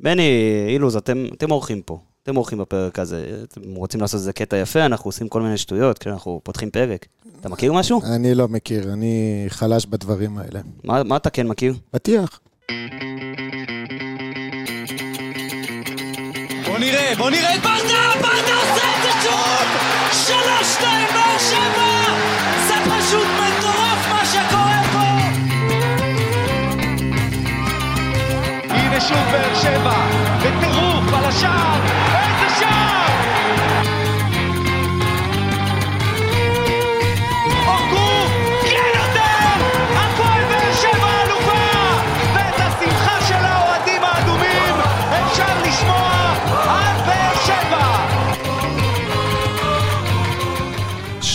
בני, אילוז, אתם, אתם אורחים פה. אתם אורחים בפרק הזה. אתם רוצים לעשות איזה קטע יפה, אנחנו עושים כל מיני שטויות כשאנחנו פותחים פרק. אתה מכיר משהו? אני לא מכיר, אני חלש בדברים האלה. מה, מה אתה כן מכיר? פתיח. בוא נראה, בוא נראה את ברדה, ברדה עושה את זה שוב! שלוש, שתיים, שוב באר שבע, בטירוף על השער,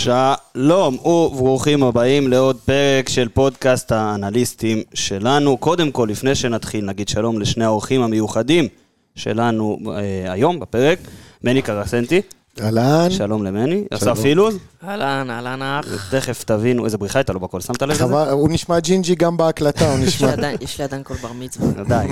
שלום וברוכים הבאים לעוד פרק של פודקאסט האנליסטים שלנו. קודם כל, לפני שנתחיל, נגיד שלום לשני האורחים המיוחדים שלנו אה, היום בפרק. מני קרסנטי, אהלן. שלום למני. אסף אילוז, אהלן, אהלן אח. תכף תבינו איזה בריחה הייתה לו בקול, שמת לב לזה? הוא נשמע ג'ינג'י גם בהקלטה, הוא יש לי נשמע... עדיין- יש לי עדיין כל בר מצווה. די.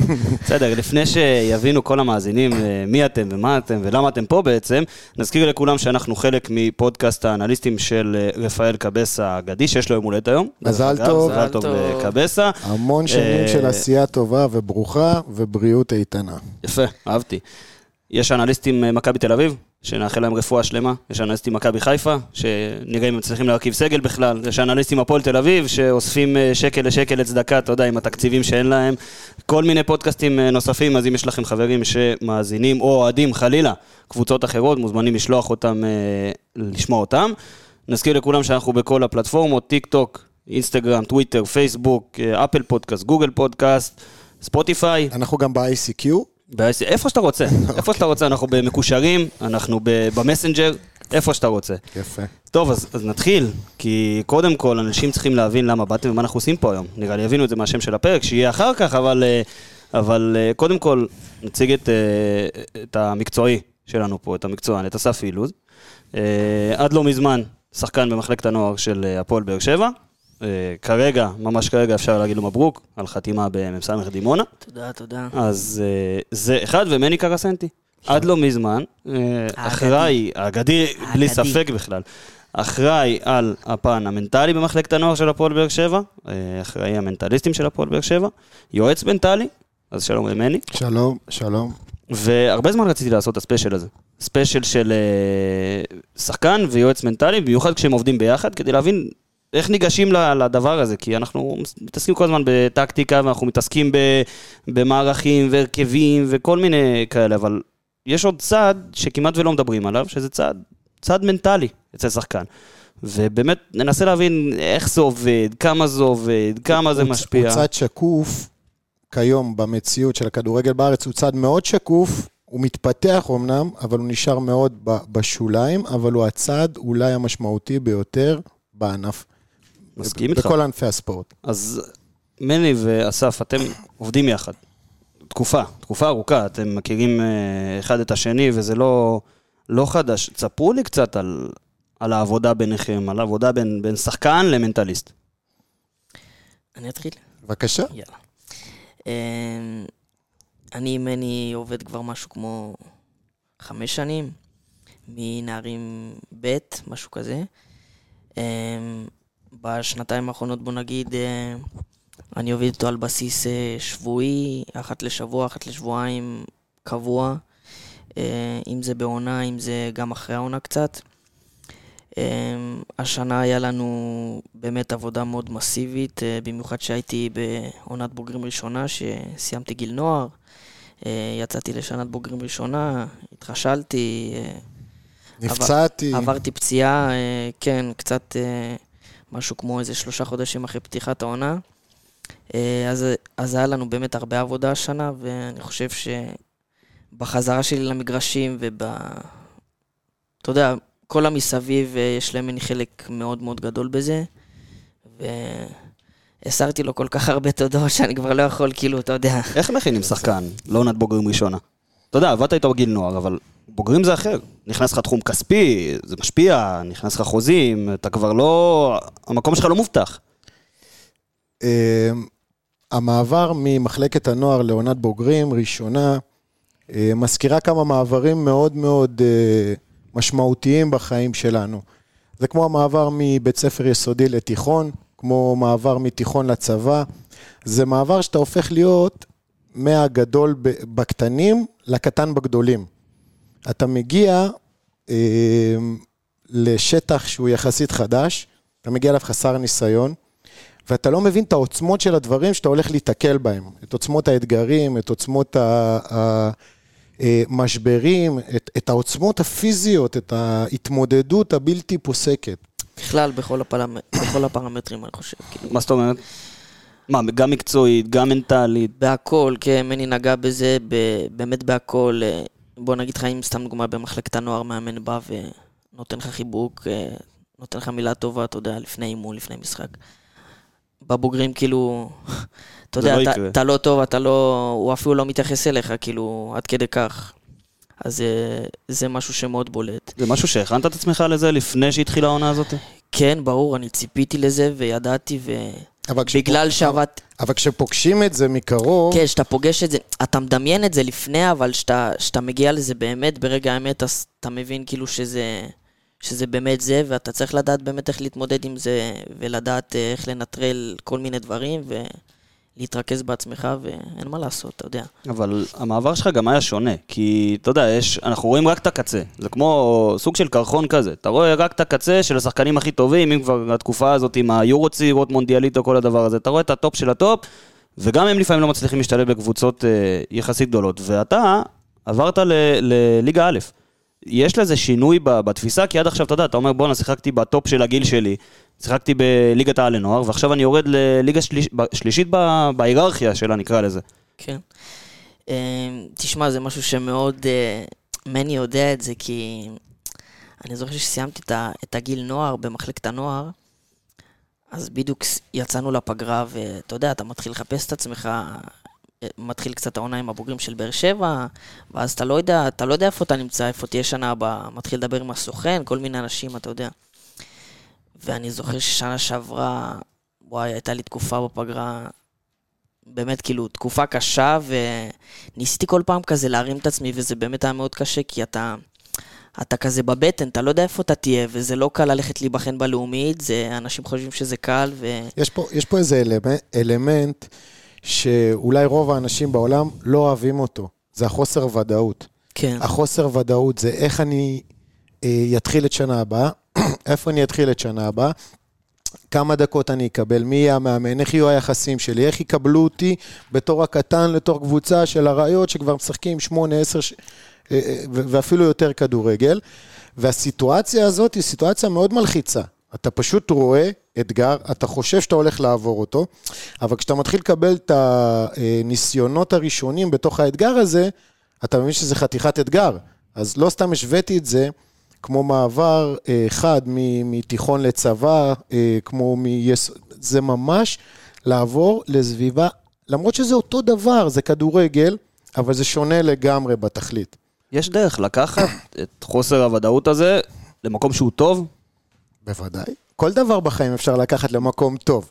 בסדר, לפני שיבינו כל המאזינים אה, מי אתם ומה אתם ולמה אתם פה בעצם, נזכיר לכולם שאנחנו חלק מפודקאסט האנליסטים של אה, רפאל קבסה האגדי, שיש לו יום הולדת היום. מזל טוב. מזל טוב. לקבסה. המון שנים אה, של עשייה טובה וברוכה ובריאות איתנה. יפה, אהבתי. יש אנליסטים אה, מכבי תל אביב, שנאחל להם רפואה שלמה. יש אנליסטים מכבי חיפה, שנראה אם הם צריכים להרכיב סגל בכלל. יש אנליסטים הפועל תל אביב, שאוספים אה, שקל לשקל לצדקה, אתה יודע, עם התקציבים שאין להם. כל מיני פודקאסטים אה, נוספים, אז אם יש לכם חברים שמאזינים או אוהדים, חלילה, קבוצות אחרות, מוזמנים לשלוח אותם, לשמוע אותם. נזכיר לכולם שאנחנו בכל הפלטפורמות, טיק טוק, אינסטגרם, טוויטר, פייסבוק, אפל פודקאסט, גוגל פודקאסט, ספוטיפיי. אנחנו גם ב-ICQ, איפה שאתה רוצה, איפה שאתה רוצה, אנחנו במקושרים, אנחנו במסנג'ר, איפה שאתה רוצה. יפה. טוב, אז, אז נתחיל, כי קודם כל, אנשים צריכים להבין למה באתם ומה אנחנו עושים פה היום. נראה לי יבינו את זה מהשם של הפרק, שיהיה אחר כך, אבל, אה, אבל אה, קודם כל, נציג את, אה, את המקצועי שלנו פה, את המקצוען, את אסף אילוז. עד לא מזמן, שחקן במחלקת הנוער של הפועל באר שבע. אה, כרגע, ממש כרגע אפשר להגיד לו מברוק, על חתימה במ"ס דימונה. תודה, תודה. אז אה, זה אחד, ומני קרסנטי. עד לא מזמן, אה, אחראי, האגדי, בלי. ספק בכלל, אחראי על הפן המנטלי במחלקת הנוער של הפועל באר שבע, אחראי המנטליסטים של הפועל באר שבע, יועץ מנטלי, אז שלום למני, שלום, שלום. והרבה זמן רציתי לעשות את הספיישל הזה. ספיישל של שחקן ויועץ מנטלי, במיוחד כשהם עובדים ביחד, כדי להבין איך ניגשים לדבר הזה, כי אנחנו מתעסקים כל הזמן בטקטיקה, ואנחנו מתעסקים במערכים והרכבים וכל מיני כאלה, אבל יש עוד צד שכמעט ולא מדברים עליו, שזה צד, צד מנטלי אצל שחקן. ובאמת ננסה להבין איך זה עובד, כמה זה עובד, כמה זה משפיע. הוא צד שקוף כיום במציאות של הכדורגל בארץ, הוא צד מאוד שקוף, הוא מתפתח אמנם, אבל הוא נשאר מאוד בשוליים, אבל הוא הצד אולי המשמעותי ביותר בענף. מסכים איתך. בכל ענפי הספורט. אז מני ואסף, אתם עובדים יחד. תקופה, תקופה ארוכה, אתם מכירים אה, אחד את השני וזה לא, לא חדש. תספרו לי קצת על, על העבודה ביניכם, על העבודה בין, בין שחקן למנטליסט. אני אתחיל? בבקשה. יאללה. אמ, אני עם מני עובד כבר משהו כמו חמש שנים, מנערים ב', משהו כזה. בשנתיים האחרונות, בוא נגיד, אה, אני עובד איתו על בסיס אה, שבועי, אחת לשבוע, אחת לשבועיים, קבוע. אה, אם זה בעונה, אם זה גם אחרי העונה קצת. השנה היה לנו באמת עבודה מאוד מסיבית, במיוחד שהייתי בעונת בוגרים ראשונה, שסיימתי גיל נוער. יצאתי לשנת בוגרים ראשונה, התחשלתי, נפצעתי. עברתי פציעה, כן, קצת משהו כמו איזה שלושה חודשים אחרי פתיחת העונה. אה, אז, אז היה לנו באמת הרבה עבודה השנה, ואני חושב שבחזרה שלי למגרשים וב... אתה יודע, כל המסביב אה, יש למני חלק מאוד מאוד גדול בזה, והסרתי לו כל כך הרבה תודות שאני כבר לא יכול, כאילו, אתה יודע. איך מכינים שחקן לעונת בוגרים ראשונה? אתה יודע, עבדת איתו בגיל נוער, אבל בוגרים זה אחר. נכנס לך תחום כספי, זה משפיע, נכנס לך חוזים, אתה כבר לא... המקום שלך לא מובטח. אה, המעבר ממחלקת הנוער לעונת בוגרים, ראשונה, אה, מזכירה כמה מעברים מאוד מאוד אה, משמעותיים בחיים שלנו. זה כמו המעבר מבית ספר יסודי לתיכון, כמו מעבר מתיכון לצבא. זה מעבר שאתה הופך להיות מהגדול בקטנים לקטן בגדולים. אתה מגיע אה, לשטח שהוא יחסית חדש, אתה מגיע אליו חסר ניסיון, ואתה לא מבין את העוצמות של הדברים שאתה הולך להיתקל בהם. את עוצמות האתגרים, את עוצמות המשברים, את, את העוצמות הפיזיות, את ההתמודדות הבלתי פוסקת. בכלל, בכל, הפלמ... בכל הפרמטרים, אני חושב. כאילו. מה זאת אומרת? מה, גם מקצועית, גם מנטלית. בהכל, כן, מני נגע בזה. באמת בהכל. בוא נגיד לך, אם סתם דוגמה, במחלקת הנוער מאמן בא ונותן לך חיבוק, אה, נותן לך מילה טובה, אתה יודע, לפני אימון, לפני משחק. בבוגרים, כאילו, אתה יודע, לא אתה. אתה לא טוב, אתה לא, הוא אפילו לא מתייחס אליך, כאילו, עד כדי כך. אז אה, זה משהו שמאוד בולט. זה משהו שהכנת את עצמך לזה לפני שהתחילה העונה הזאת? כן, ברור, אני ציפיתי לזה וידעתי, אבל ובגלל כשפ- שעבד... אבל כשפוגשים את זה מקרוב, כן, כשאתה פוגש את זה, אתה מדמיין את זה לפני, אבל כשאתה מגיע לזה באמת, ברגע האמת, אז אתה מבין כאילו שזה, שזה באמת זה, ואתה צריך לדעת באמת איך להתמודד עם זה, ולדעת אה, איך לנטרל כל מיני דברים, ולהתרכז בעצמך, ואין מה לעשות, אתה יודע. אבל המעבר שלך גם היה שונה, כי אתה יודע, יש, אנחנו רואים רק את הקצה. זה כמו סוג של קרחון כזה. אתה רואה רק את הקצה של השחקנים הכי טובים, אם כבר התקופה הזאת עם היורו צעירות, מונדיאליטו, כל הדבר הזה. אתה רואה את הטופ של הטופ, וגם הם לפעמים לא מצליחים להשתלב בקבוצות אה, יחסית גדולות. ואתה עברת לליגה א'. יש לזה שינוי בתפיסה, כי עד עכשיו, אתה יודע, אתה אומר, בואנה, שיחקתי בטופ של הגיל שלי, שיחקתי בליגת העל לנוער, ועכשיו אני יורד לליגה שלישית, שלישית בהיררכיה שלה, נקרא לזה. כן. אה, תשמע, זה משהו שמאוד... אה, מני יודע את זה, כי אני זוכר שסיימתי את הגיל נוער במחלקת הנוער, אז בדיוק יצאנו לפגרה, ואתה יודע, אתה מתחיל לחפש את עצמך, אה, מתחיל קצת העונה עם הבוגרים של באר שבע, ואז אתה לא יודע, אתה לא יודע איפה אתה נמצא, איפה תהיה שנה הבאה, מתחיל לדבר עם הסוכן, כל מיני אנשים, אתה יודע. ואני זוכר ששנה שעברה, וואי, הייתה לי תקופה בפגרה, באמת, כאילו, תקופה קשה, וניסיתי כל פעם כזה להרים את עצמי, וזה באמת היה מאוד קשה, כי אתה, אתה כזה בבטן, אתה לא יודע איפה אתה תהיה, וזה לא קל ללכת להיבחן בלאומית, זה, אנשים חושבים שזה קל, ו... יש פה, יש פה איזה אלמנט, אלמנט שאולי רוב האנשים בעולם לא אוהבים אותו. זה החוסר ודאות. כן, החוסר ודאות זה איך אני אה, אתחיל את שנה הבאה, איפה אני אתחיל את שנה הבאה, כמה דקות אני אקבל, מי יהיה המאמן, איך יהיו היחסים שלי, איך יקבלו אותי בתור הקטן לתוך קבוצה של אריות שכבר משחקים שמונה, עשר, ש... אה, אה, ואפילו יותר כדורגל. והסיטואציה הזאת היא סיטואציה מאוד מלחיצה. אתה פשוט רואה אתגר, אתה חושב שאתה הולך לעבור אותו, אבל כשאתה מתחיל לקבל את הניסיונות הראשונים בתוך האתגר הזה, אתה מבין שזה חתיכת אתגר. אז לא סתם השוויתי את זה כמו מעבר אה, חד מ- מתיכון לצבא, אה, כמו מיס... זה ממש לעבור לסביבה, למרות שזה אותו דבר, זה כדורגל, אבל זה שונה לגמרי בתכלית. יש דרך לקחת את חוסר הוודאות הזה למקום שהוא טוב? בוודאי. כל דבר בחיים אפשר לקחת למקום טוב.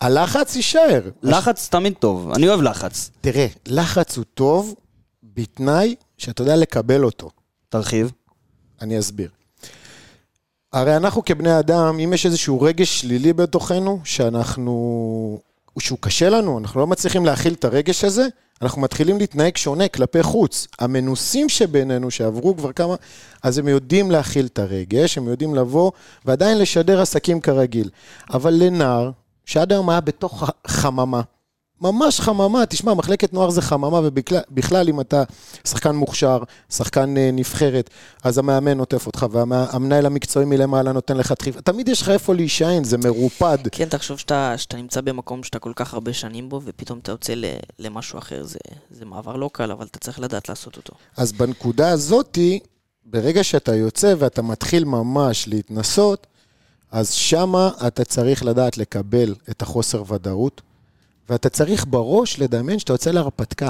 הלחץ יישאר. לחץ תמיד טוב, אני אוהב לחץ. תראה, לחץ הוא טוב בתנאי שאתה יודע לקבל אותו. תרחיב. אני אסביר. הרי אנחנו כבני אדם, אם יש איזשהו רגש שלילי בתוכנו, שאנחנו... שהוא קשה לנו, אנחנו לא מצליחים להכיל את הרגש הזה, אנחנו מתחילים להתנהג שונה כלפי חוץ. המנוסים שבינינו, שעברו כבר כמה, אז הם יודעים להכיל את הרגש, הם יודעים לבוא ועדיין לשדר עסקים כרגיל. אבל לנער, שעד היום היה בתוך חממה, ממש חממה, תשמע, מחלקת נוער זה חממה, ובכלל אם אתה שחקן מוכשר, שחקן אה, נבחרת, אז המאמן עוטף אותך, והמנהל המקצועי מלמעלה נותן לך דחיפה. תמיד יש לך איפה להישען, זה מרופד. כן, תחשוב שאתה, שאתה נמצא במקום שאתה כל כך הרבה שנים בו, ופתאום אתה יוצא למשהו אחר, זה, זה מעבר לא קל, אבל אתה צריך לדעת לעשות אותו. אז בנקודה הזאתי, ברגע שאתה יוצא ואתה מתחיל ממש להתנסות, אז שמה אתה צריך לדעת לקבל את החוסר ודאות, ואתה צריך בראש לדמיין שאתה יוצא להרפתקה.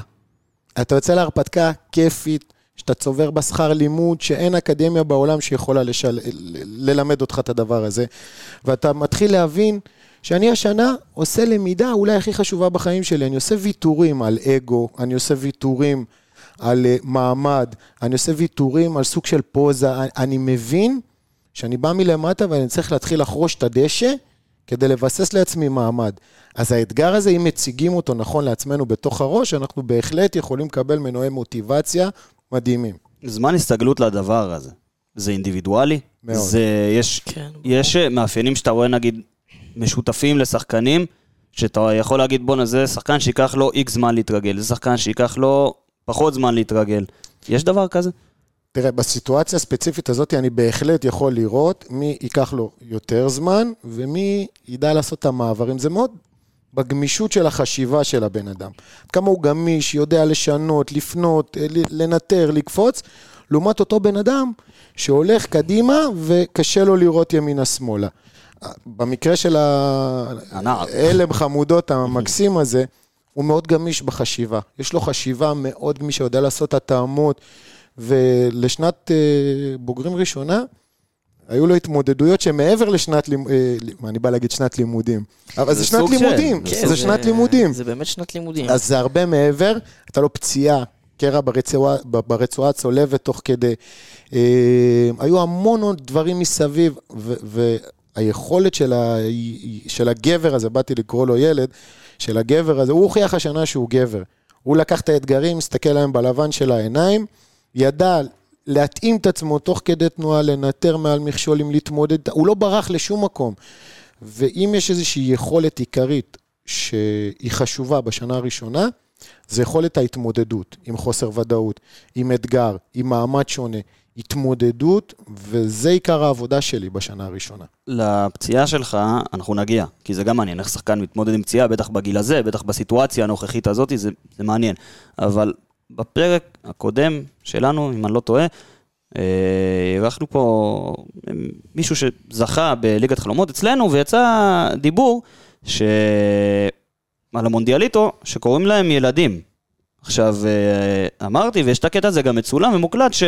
אתה יוצא להרפתקה כיפית, שאתה צובר בה שכר לימוד, שאין אקדמיה בעולם שיכולה לשל... ללמד אותך את הדבר הזה. ואתה מתחיל להבין שאני השנה עושה למידה אולי הכי חשובה בחיים שלי. אני עושה ויתורים על אגו, אני עושה ויתורים על אה, מעמד, אני עושה ויתורים על סוג של פוזה, אני מבין שאני בא מלמטה ואני צריך להתחיל לחרוש את הדשא כדי לבסס לעצמי מעמד. אז האתגר הזה, אם מציגים אותו נכון לעצמנו בתוך הראש, אנחנו בהחלט יכולים לקבל מנועי מוטיבציה מדהימים. זמן הסתגלות לדבר הזה. זה אינדיבידואלי? מאוד. זה, יש, כן. יש אה, מאפיינים שאתה רואה, נגיד, משותפים לשחקנים, שאתה יכול להגיד, בואנה, זה שחקן שייקח לו איקס זמן להתרגל, זה שחקן שייקח לו פחות זמן להתרגל. יש דבר כזה? תראה, בסיטואציה הספציפית הזאת אני בהחלט יכול לראות מי ייקח לו יותר זמן ומי ידע לעשות את המעברים. זה מאוד בגמישות של החשיבה של הבן אדם. כמה הוא גמיש, יודע לשנות, לפנות, אה, לנטר, לקפוץ, לעומת אותו בן אדם שהולך קדימה וקשה לו לראות ימינה-שמאלה. במקרה של. ההלם חמודות המקסים הזה, הוא מאוד גמיש בחשיבה. יש לו חשיבה מאוד גמישה, יודע לעשות התאמות, ולשנת אה, בוגרים ראשונה, היו לו התמודדויות שמעבר לשנת לימודים, אני בא להגיד שנת לימודים, אבל זה זה שנת לימודים, זה זה שנת לימודים. זה באמת שנת לימודים. אז זה הרבה מעבר, הייתה לו פציעה, קרע ברצועה, ברצועה הצולבת תוך כדי. אה, היו המון עוד דברים מסביב, ו- והיכולת של, ה- של הגבר הזה, באתי לקרוא לו ילד, של הגבר הזה, הוא הוכיח השנה שהוא גבר. הוא לקח את האתגרים, הסתכל להם בלבן של העיניים, ידע להתאים את עצמו תוך כדי תנועה, לנטר מעל מכשולים, להתמודד, הוא לא ברח לשום מקום. ואם יש איזושהי יכולת עיקרית שהיא חשובה בשנה הראשונה, זה יכולת ההתמודדות עם חוסר ודאות, עם אתגר, עם מעמד שונה, התמודדות, וזה עיקר העבודה שלי בשנה הראשונה. לפציעה שלך אנחנו נגיע, כי זה גם מעניין, איך שחקן מתמודד עם פציעה, בטח בגיל הזה, בטח בסיטואציה הנוכחית הזאת, זה, זה מעניין. אבל בפרק הקודם שלנו, אם אני לא טועה, אה, אירחנו פה אה, מישהו שזכה בליגת חלומות אצלנו, ויצא דיבור ש... על המונדיאליטו, שקוראים להם ילדים. עכשיו, אה, אמרתי, ויש את הקטע הזה גם מצולם ומוקלט, ש...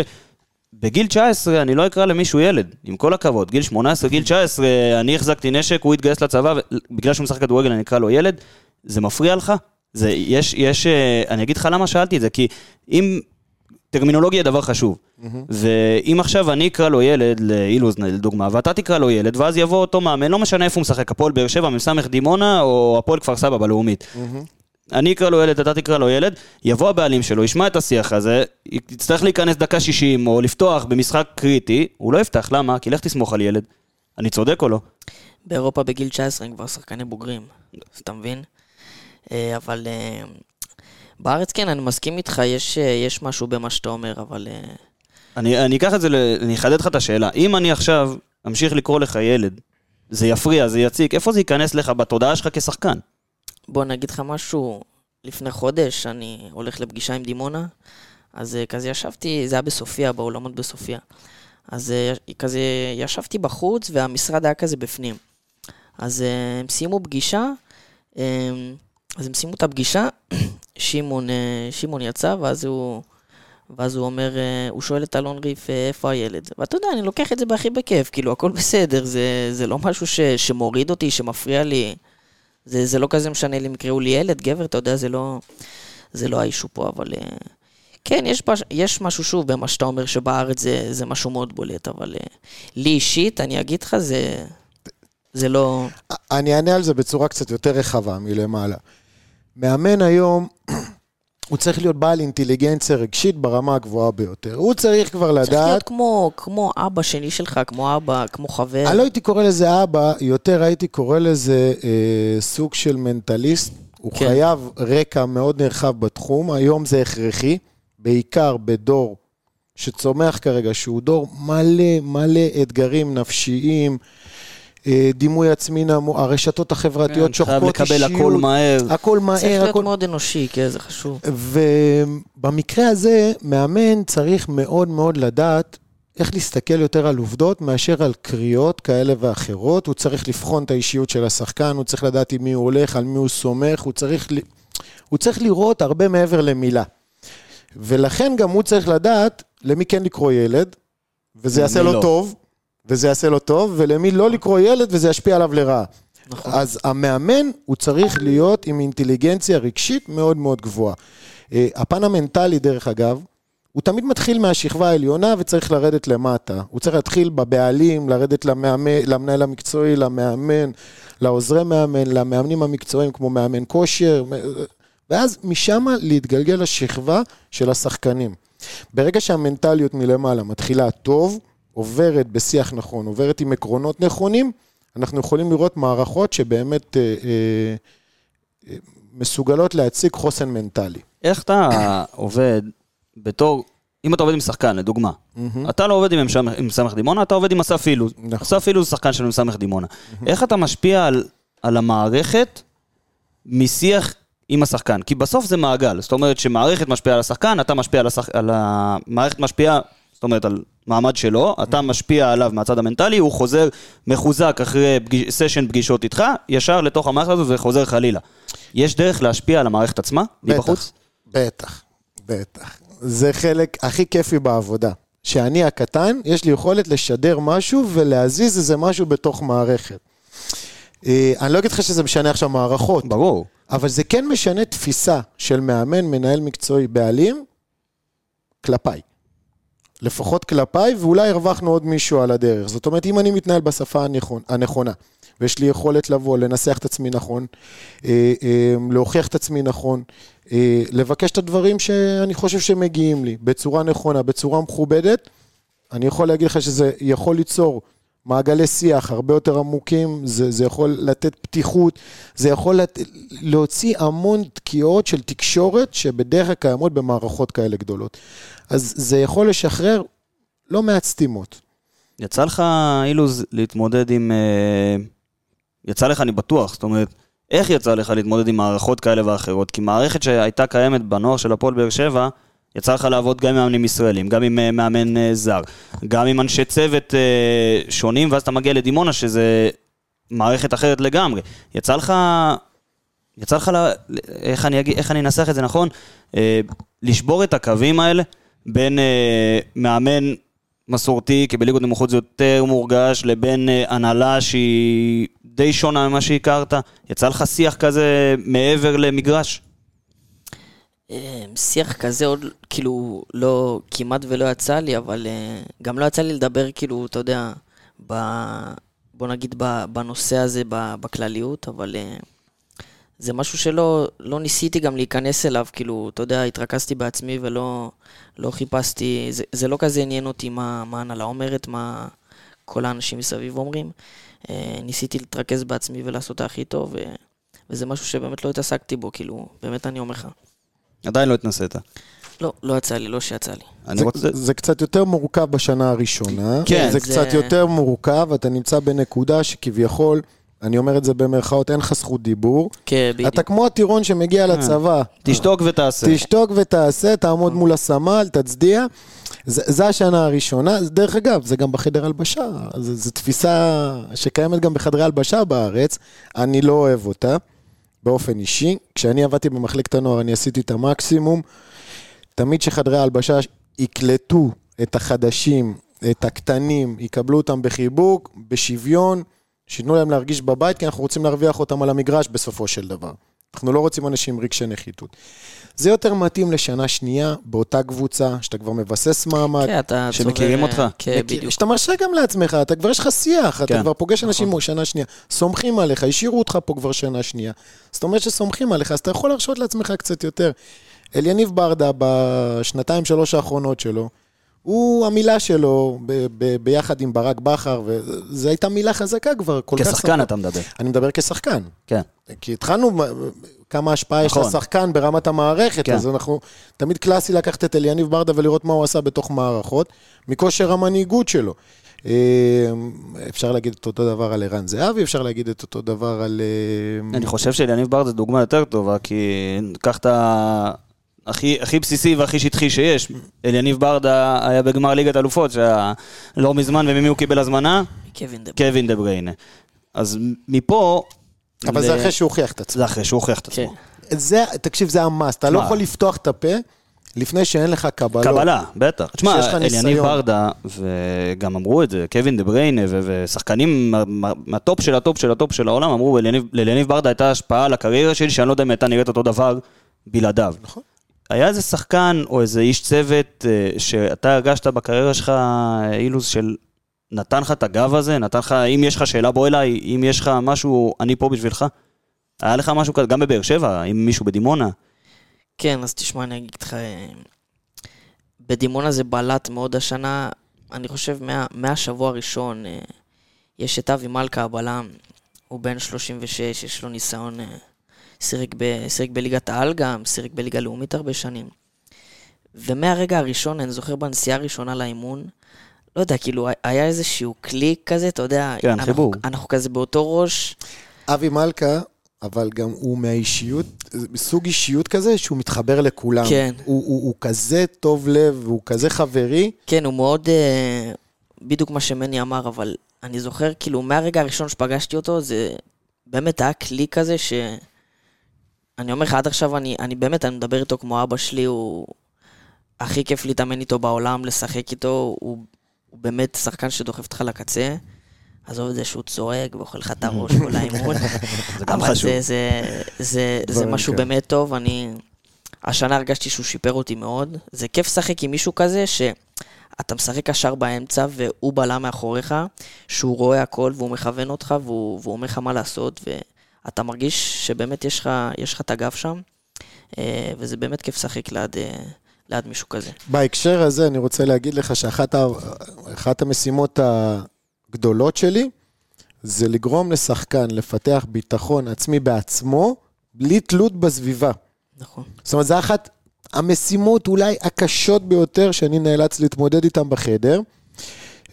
בגיל 19 אני לא אקרא למישהו ילד, עם כל הכבוד. גיל 18, גיל 19, אני החזקתי נשק, הוא התגייס לצבא, ובגלל שהוא משחק כדורגל אני אקרא לו ילד. זה מפריע לך? זה, יש, יש, אה, אני אגיד לך למה שאלתי את זה, כי אם, טרמינולוגיה היא דבר חשוב. ואם עכשיו אני אקרא לו ילד, לאילוז לדוגמה, ואתה תקרא לו ילד, ואז יבוא אותו מאמן, לא משנה איפה הוא משחק, הפועל באר שבע, מ"ס דימונה, או הפועל כפר סבא בלאומית. אני אקרא לו ילד, אתה תקרא לו ילד, יבוא הבעלים שלו, ישמע את השיח הזה, יצטרך להיכנס דקה 60 או לפתוח במשחק קריטי, הוא לא יפתח, למה? כי לך תסמוך על ילד. אני צודק או לא? באירופה בגיל 19 הם כבר שחקני בוגרים, אז אתה מבין? אה, אבל אה, בארץ כן, אני מסכים איתך, יש, אה, יש משהו במה שאתה אומר, אבל אני, אני אקח את זה, אני אחדד לך את השאלה. אם אני עכשיו אמשיך לקרוא לך ילד, זה יפריע, זה יציק, איפה זה ייכנס לך בתודעה שלך כשחקן? בוא נגיד לך משהו, לפני חודש אני הולך לפגישה עם דימונה, אז כזה ישבתי, זה היה בסופיה, באולמות בסופיה. אז כזה ישבתי בחוץ והמשרד היה כזה בפנים. אז הם סיימו פגישה, אה, אז הם סיימו את הפגישה, שמעון, אה, שמעון יצא, ואז הוא, ואז הוא אומר, אה, הוא שואל את אלון ריף, אה, איפה הילד? ואתה יודע, אני לוקח את זה בהכי בכיף, כאילו, הכל בסדר, זה, זה לא משהו ש, שמוריד אותי, שמפריע לי. זה, זה לא כזה משנה לי אם יקראו לי ילד, גבר, אתה יודע, זה לא, זה לא האישו פה, אבל... כן, יש, יש משהו שוב במה שאתה אומר שבארץ זה, זה משהו מאוד בולט, אבל לי אישית, אני אגיד לך, זה, זה לא... אני אענה על זה בצורה קצת יותר רחבה מלמעלה. מאמן היום, הוא צריך להיות בעל אינטליגנציה רגשית ברמה הגבוהה ביותר. הוא צריך כבר צריך להיות לדעת, כמו, כמו אבא שני שלך, כמו אבא, כמו חבר. אני לא הייתי קורא לזה אבא, יותר הייתי קורא לזה אה, סוג של מנטליסט. הוא כן. חייב רקע מאוד נרחב בתחום, היום זה הכרחי, בעיקר בדור שצומח כרגע, שהוא דור מלא מלא אתגרים נפשיים, אה, דימוי עצמי נמוך, הרשתות החברתיות כן, חייב שוחקות לקבל הכל מהר. הכל צריך מהר, להיות הכל... מאוד אנושי, כן, זה חשוב. ובמקרה הזה, מאמן צריך מאוד מאוד לדעת איך להסתכל יותר על עובדות מאשר על קריאות כאלה ואחרות. הוא צריך לבחון את האישיות של השחקן, הוא צריך לדעת עם מי הוא הולך, על מי הוא סומך, הוא צריך, ל... הוא צריך לראות הרבה מעבר למילה. ולכן גם הוא צריך לדעת למי כן לקרוא ילד, וזה יעשה לו לא. טוב, וזה יעשה לו טוב, ולמי לא לקרוא ילד וזה ישפיע עליו לרעה. נכון. אז המאמן, הוא צריך להיות עם אינטליגנציה רגשית מאוד מאוד גבוהה. אה, הפן המנטלי, דרך אגב, הוא תמיד מתחיל מהשכבה העליונה וצריך לרדת למטה. הוא צריך להתחיל בבעלים, לרדת למאמן, למנהל המקצועי, למאמן, לעוזרי מאמן, למאמנים המקצועיים כמו מאמן כושר, ואז משם להתגלגל לשכבה של השחקנים. ברגע שהמנטליות מלמעלה מתחילה טוב, עוברת בשיח נכון, עוברת עם עקרונות נכונים, אנחנו יכולים לראות מערכות שבאמת אה, אה, מסוגלות להציג חוסן מנטלי. איך אתה עובד בתור, אם אתה עובד עם שחקן, לדוגמה, אתה לא עובד עם סמך דימונה, אתה עובד עם אסף אילוז. נכון. אסף אילוז שחקן של סמך דימונה. איך אתה משפיע על, על המערכת משיח עם השחקן? כי בסוף זה מעגל, זאת אומרת שמערכת משפיעה על השחקן, אתה משפיע על השחקן, על המערכת משפיעה, זאת אומרת על מעמד שלו, אתה משפיע עליו מהצד המנטלי, הוא חוזר מחוזק אחרי פגיש, סשן פגישות איתך, ישר לתוך המערכת הזו וחוזר חלילה. יש דרך להשפיע על המערכת עצמה, מבחוץ? בטח, בטח. זה חלק הכי כיפי בעבודה. שאני הקטן, יש לי יכולת לשדר משהו ולהזיז איזה משהו בתוך מערכת. אה, אני לא אגיד לך שזה משנה עכשיו מערכות, ברור. אבל זה כן משנה תפיסה של מאמן, מנהל מקצועי, בעלים, כלפיי. לפחות כלפיי, ואולי הרווחנו עוד מישהו על הדרך. זאת אומרת, אם אני מתנהל בשפה הנכון, הנכונה, ויש לי יכולת לבוא, לנסח את עצמי נכון, אה, אה, להוכיח את עצמי נכון, אה, לבקש את הדברים שאני חושב שמגיעים לי, בצורה נכונה, בצורה מכובדת, אני יכול להגיד לך שזה יכול ליצור מעגלי שיח הרבה יותר עמוקים, זה, זה יכול לתת פתיחות, זה יכול לת... להוציא המון תקיעות של תקשורת שבדרך כלל קיימות במערכות כאלה גדולות. אז זה יכול לשחרר לא מעט סתימות. יצא לך, אילוז, להתמודד עם... אה, יצא לך, אני בטוח, זאת אומרת, איך יצא לך להתמודד עם מערכות כאלה ואחרות? כי מערכת שהייתה קיימת בנוער של הפועל באר שבע, יצא לך לעבוד גם עם מאמנים ישראלים, גם עם אה, מאמן אה, זר, גם עם אנשי צוות אה, שונים, ואז אתה מגיע לדימונה, שזה מערכת אחרת לגמרי. יצא לך... יצא לך, איך, אני אגיד, איך אני אנסח את זה נכון? אה, לשבור את הקווים האלה בין אה, מאמן מסורתי, כי בליגות נמוכות זה יותר מורגש, לבין אה, הנהלה שהיא די שונה ממה שהכרת. יצא לך שיח כזה מעבר למגרש? אה, שיח כזה עוד, כאילו, לא, כמעט ולא יצא לי, אבל אה, גם לא יצא לי לדבר, כאילו, אתה יודע, ב, בוא נגיד בנושא הזה, בכלליות, אבל אה, זה משהו שלא לא ניסיתי גם להיכנס אליו, כאילו, אתה יודע, התרכזתי בעצמי ולא לא חיפשתי, זה, זה לא כזה עניין אותי מה מה ההנהלה אומרת, מה כל האנשים מסביב אומרים. ניסיתי להתרכז בעצמי ולעשות את הכי טוב, ו, וזה משהו שבאמת לא התעסקתי בו, כאילו, באמת אני אומר לך. עדיין לא התנסית. לא, לא יצא לי, לא שיצא לי. זה, רוצה... זה, זה קצת יותר מורכב בשנה הראשונה. כן, זה, זה- קצת יותר מורכב, אתה נמצא בנקודה שכביכול, אני אומר את זה במרכאות, אין לך זכות דיבור. כן, בדיוק. אתה כמו הטירון שמגיע לצבא. תשתוק ותעשה. תשתוק ותעשה, תעמוד מול הסמל, תצדיע. זה, זה השנה הראשונה, דרך אגב, זה גם בחדר הלבשה, זו תפיסה שקיימת גם בחדרי הלבשה בארץ, אני לא אוהב אותה, באופן אישי. כשאני עבדתי במחלקת הנוער, אני עשיתי את המקסימום. תמיד שחדרי ההלבשה יקלטו את החדשים, את הקטנים, יקבלו אותם בחיבוק, בשוויון, שייתנו להם להרגיש בבית, כי אנחנו רוצים להרוויח אותם על המגרש בסופו של דבר. אנחנו לא רוצים אנשים עם רגשי נחיתות. זה יותר מתאים לשנה שנייה, באותה קבוצה, שאתה כבר מבסס מעמד. כן, אתה שמכירים צובר, אותך. כן, מכיר- בדיוק. שאתה מרשה גם לעצמך, אתה כבר יש לך שיח, אתה כן, כבר פוגש אנשים נכון. שנה שנייה, סומכים עליך, השאירו אותך פה כבר שנה שנייה. זאת אומרת שסומכים עליך, אז אתה יכול להרשות לעצמך קצת יותר. אליניב ברדה, בשנתיים, שלוש האחרונות שלו, הוא, המילה שלו, ב- ב- ביחד עם ברק בכר, וזו הייתה מילה חזקה כבר, כל כך... כשחקן. אתה מדבר. אני מדבר כשחקן. כן. כי התחלנו, כמה השפעה יש נכון. לשחקן ברמת המערכת, כן. אז אנחנו, תמיד קלאסי לקחת את אליניב ברדה ולראות מה הוא עשה בתוך מערכות, מכושר המנהיגות שלו. אה, אפשר להגיד את אותו דבר על ערן זהבי, אפשר להגיד את אותו דבר על... אה, אני חושב שאליניב בר זה דוגמה יותר טובה, כי קח את. הכי, הכי בסיסי והכי שטחי שיש. אליניב ברדה היה בגמר ליגת אלופות, שהיה לא מזמן, וממי הוא קיבל הזמנה? קווין דה בריינה. אז מפה... אבל ל- זה אחרי שהוא הוכיח את עצמו. זה אחרי שהוא הוכיח את כן. עצמו. זה, תקשיב, זה ה must, אתה לא? יכול לפתוח את הפה לפני שאין לך קבלות. קבלה, בטח. תשמע, אליניב. ברדה, וגם אמרו את זה, קווין דה בריינה, ו- ושחקנים מה- מה- מהטופ של הטופ של הטופ של העולם, אמרו, "אליניב- לאליניב ברדה הייתה השפעה על הקריירה שלי, שאני לא יודע אם הייתה נראית אותו דבר בלעדיו. נכון. היה איזה שחקן או איזה איש צוות אה, שאתה הרגשת בקריירה שלך, אילוז, של נתן לך את הגב הזה, נתן לך, אם יש לך שאלה בוא אליי, אם יש לך משהו, אני פה בשבילך? היה לך משהו כזה, גם בבאר שבע, עם מישהו בדימונה? כן, אז תשמע, אני אגיד לך, אה, בדימונה זה בלט מאוד השנה. אני חושב מה, מהשבוע הראשון, אה, יש את אבי מלכה, הבלם, הוא בן 36, יש לו ניסיון, שיחק, ב, שיחק בליגת העל גם, שיחק בליגה לאומית הרבה שנים. ומהרגע הראשון, אני זוכר בנסיעה הראשונה לאימון, לא יודע, כאילו, היה איזשהו קליק כזה, אתה יודע, כן, אנחנו, חיבור. אנחנו כזה באותו ראש, אבי מלכה, אבל גם הוא מהאישיות, סוג אישיות כזה שהוא מתחבר לכולם. כן. הוא, הוא, הוא כזה טוב לב, והוא כזה חברי. כן, הוא מאוד... אה, בדיוק מה שמני אמר, אבל אני זוכר, כאילו, מהרגע הראשון שפגשתי אותו, זה באמת היה כלי כזה ש... אני אומר לך, עד עכשיו אני, אני באמת, אני מדבר איתו כמו אבא שלי, הוא... הכי כיף להתאמן איתו בעולם, לשחק איתו, הוא, הוא באמת שחקן שדוחף אותך לקצה. עזוב את זה שהוא צועק ואוכל לך את הראש כל האימון. זה גם אבל חשוב. זה, זה, זה, זה משהו כאלה. באמת טוב, אני... השנה הרגשתי שהוא שיפר אותי מאוד. זה כיף לשחק עם מישהו כזה, שאתה משחק קשר באמצע והוא בלם מאחוריך, שהוא רואה הכל והוא מכוון אותך והוא, והוא אומר לך מה לעשות, ואתה מרגיש שבאמת יש לך, יש לך את הגב שם, אה, וזה באמת כיף לשחק ליד, אה, ליד מישהו כזה. בהקשר הזה אני רוצה להגיד לך שאחת המשימות הגדולות שלי זה לגרום לשחקן לפתח ביטחון עצמי בעצמו, בלי תלות בסביבה. נכון. זאת אומרת, זו אחת המשימות אולי הקשות ביותר שאני נאלץ להתמודד איתן בחדר.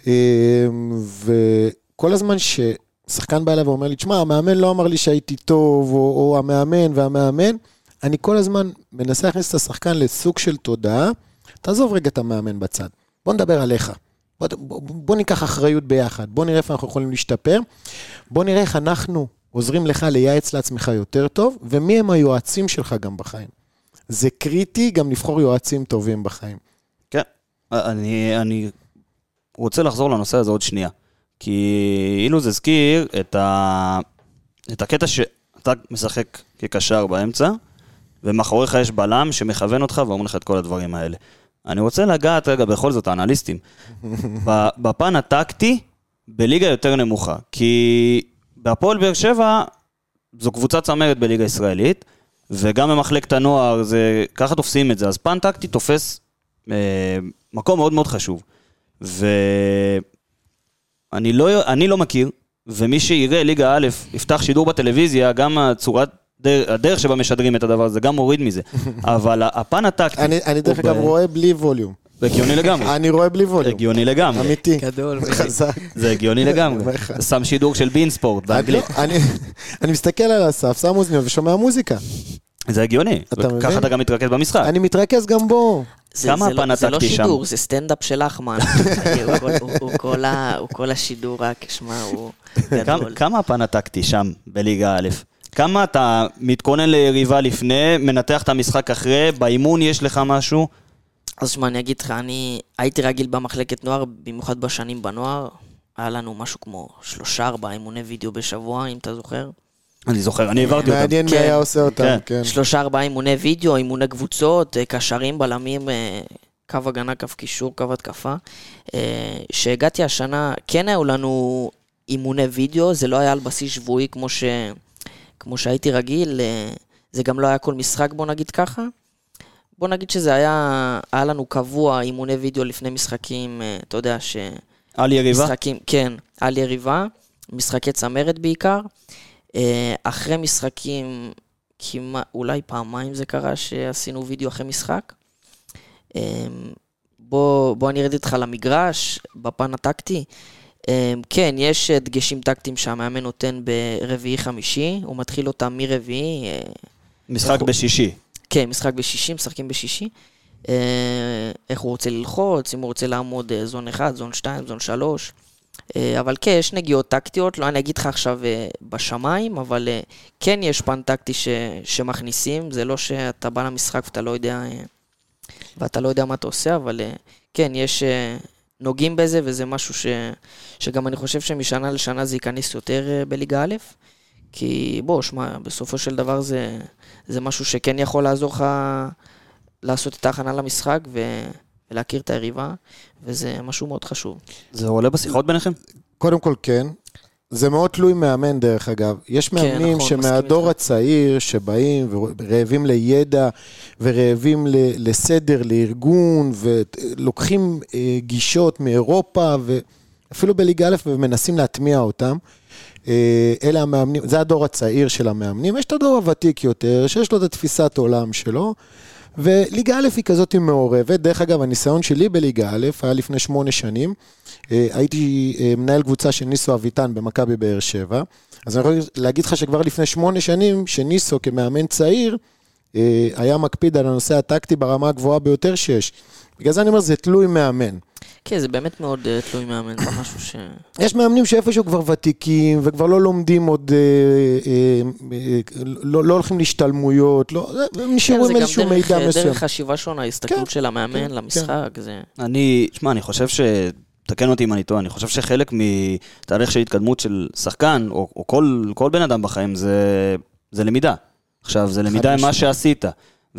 אמ, וכל הזמן ששחקן בא אליי ואומר לי, תשמע, המאמן לא אמר לי שהייתי טוב, או, או המאמן והמאמן, אני כל הזמן מנסה להכניס את השחקן לסוג של תודעה. תעזוב רגע את המאמן בצד, בוא נדבר עליך. בוא, בוא, בוא ניקח אחריות ביחד, בוא נראה איפה אנחנו יכולים להשתפר, בוא נראה איך אנחנו עוזרים לך לייעץ לעצמך יותר טוב, ומי הם היועצים שלך גם בחיים. זה קריטי גם לבחור יועצים טובים בחיים. כן, אני, אני רוצה לחזור לנושא הזה עוד שנייה. כי אילוז הזכיר את, ה, את הקטע שאתה משחק כקשר באמצע, ומאחוריך יש בלם שמכוון אותך ואומר לך את כל הדברים האלה. אני רוצה לגעת רגע, בכל זאת, האנליסטים, בפן הטקטי, בליגה יותר נמוכה. כי בהפועל באר שבע, זו קבוצה צמרת בליגה הישראלית, וגם במחלקת הנוער, זה, ככה תופסים את זה. אז פן טקטי תופס אה, מקום מאוד מאוד חשוב. ואני לא, אני לא מכיר, ומי שיראה ליגה א', יפתח שידור בטלוויזיה, גם הצורת, דרך, הדרך שבה משדרים את הדבר הזה, גם מוריד מזה. אבל הפן הטקטי... אני, אני דרך אגב ב- רואה בלי ווליום. זה הגיוני לגמרי. אני רואה בלי ווליום. הגיוני לגמרי. אמיתי. גדול. חזק. זה הגיוני לגמרי. שם שידור של בין ספורט באנגלית. אני, לא- אני, אני מסתכל על הסף, שם אוזניות ושומע מוזיקה. זה הגיוני. אתה מבין? ככה אתה גם מתרכז במשחק. אני מתרכז גם בו. כמה זה, לא, הפן זה לא הטקטי שם? שידור, זה סטנדאפ של אחמן. הוא, כל- השידור רק, שמע, הוא גדול. כמה הפן הטקטי שם בליגה א'? כמה אתה מתכונן ליריבה לפני, מנתח את המשחק אחרי, באימון יש לך משהו? אז שמע, אני אגיד לך, אני הייתי רגיל במחלקת נוער, במיוחד בשנים בנוער. היה לנו משהו כמו שלושה, ארבעה אימוני וידאו בשבוע, אם אתה זוכר. אני זוכר, אני העברתי אותם. מעניין מי כן. היה עושה אותם, כן. כן. שלושה, ארבעה אימוני וידאו, אימוני קבוצות, אה, קשרים, בלמים, אה, קו הגנה, קו קישור, קו התקפה. אה, שהגעתי השנה, כן היו לנו אימוני וידאו, זה לא היה על בסיס שבועי כמו, ש... כמו שהייתי רגיל, אה, זה גם לא היה כל משחק, בוא נגיד ככה. בוא נגיד שזה היה, היה לנו קבוע אימוני וידאו לפני משחקים, אה, אתה יודע, ש... על יריבה? משחקים, כן, על יריבה, משחקי צמרת בעיקר. אה, אחרי משחקים, כמעט, אולי פעמיים זה קרה שעשינו וידאו אחרי משחק. אה, בוא, בוא אני ארד איתך למגרש, בפן הטקטי. אה, כן, יש דגשים טקטיים שהמאמן נותן ברביעי-חמישי, הוא מתחיל אותם מרביעי. משחק בשישי. כן, משחק בשישי, משחקים בשישי. איך הוא רוצה ללחוץ, אם הוא רוצה לעמוד זון 1, זון 2, זון 3. אה, אבל כן, יש נגיעות טקטיות, לא אני אגיד לך עכשיו אה, בשמיים, אבל אה, כן יש פן טקטי ש, שמכניסים, זה לא שאתה בא למשחק ואתה לא יודע, ואתה לא יודע מה אתה עושה, אבל כן, יש, נוגעים בזה, וזה משהו ש, שגם אני חושב שמשנה לשנה זה ייכנס יותר בליגה א', כי בוא, שמע, בסופו של דבר זה, זה משהו שכן יכול לעזור לך לעשות את ההכנה למשחק ו... ולהכיר את היריבה, וזה משהו מאוד חשוב. זה עולה בשיחות ביניכם? קודם כל כן. זה מאוד תלוי מאמן דרך אגב. יש מאמנים נכון, שמהדור הצעיר שבאים ורעבים לידע ורעבים ל- לסדר, לארגון, ולוקחים אה, גישות מאירופה ואפילו בליגה א' ומנסים להטמיע אותם. אה, אלה המאמנים, זה הדור הצעיר של המאמנים. יש את הדור הוותיק יותר, שיש לו את התפיסת עולם שלו. וליגה א' היא כזאת מעורבת. דרך אגב, הניסיון שלי בליגה א' היה לפני שמונה שנים. אה, הייתי אה, מנהל קבוצה של ניסו אביטן במכבי באר שבע. אז אני יכול להגיד לך שכבר לפני שמונה שנים, שניסו כמאמן צעיר, אה, היה מקפיד על הנושא הטקטי ברמה הגבוהה ביותר שיש. בגלל זה אני אומר, זה תלוי מאמן. כן, זה באמת מאוד אה, תלוי מאמן, זה משהו ש... יש מאמנים שאיפשהו כבר ותיקים, וכבר לא לומדים עוד, אה, אה, אה, לא, לא הולכים להשתלמויות, לא, הם נשארו עם איזשהו כן, זה גם מידע דרך, מסוים. חשיבה שונה, ההסתכלות כן, של המאמן כן, למשחק, זה... אני, שמע, אני חושב ש... תקן אותי אם אני טועה, אני חושב שחלק מתהליך של התקדמות של שחקן, או, או כל, כל בן אדם בחיים, זה, זה למידה. עכשיו, זה למידה עם מה. שעשית.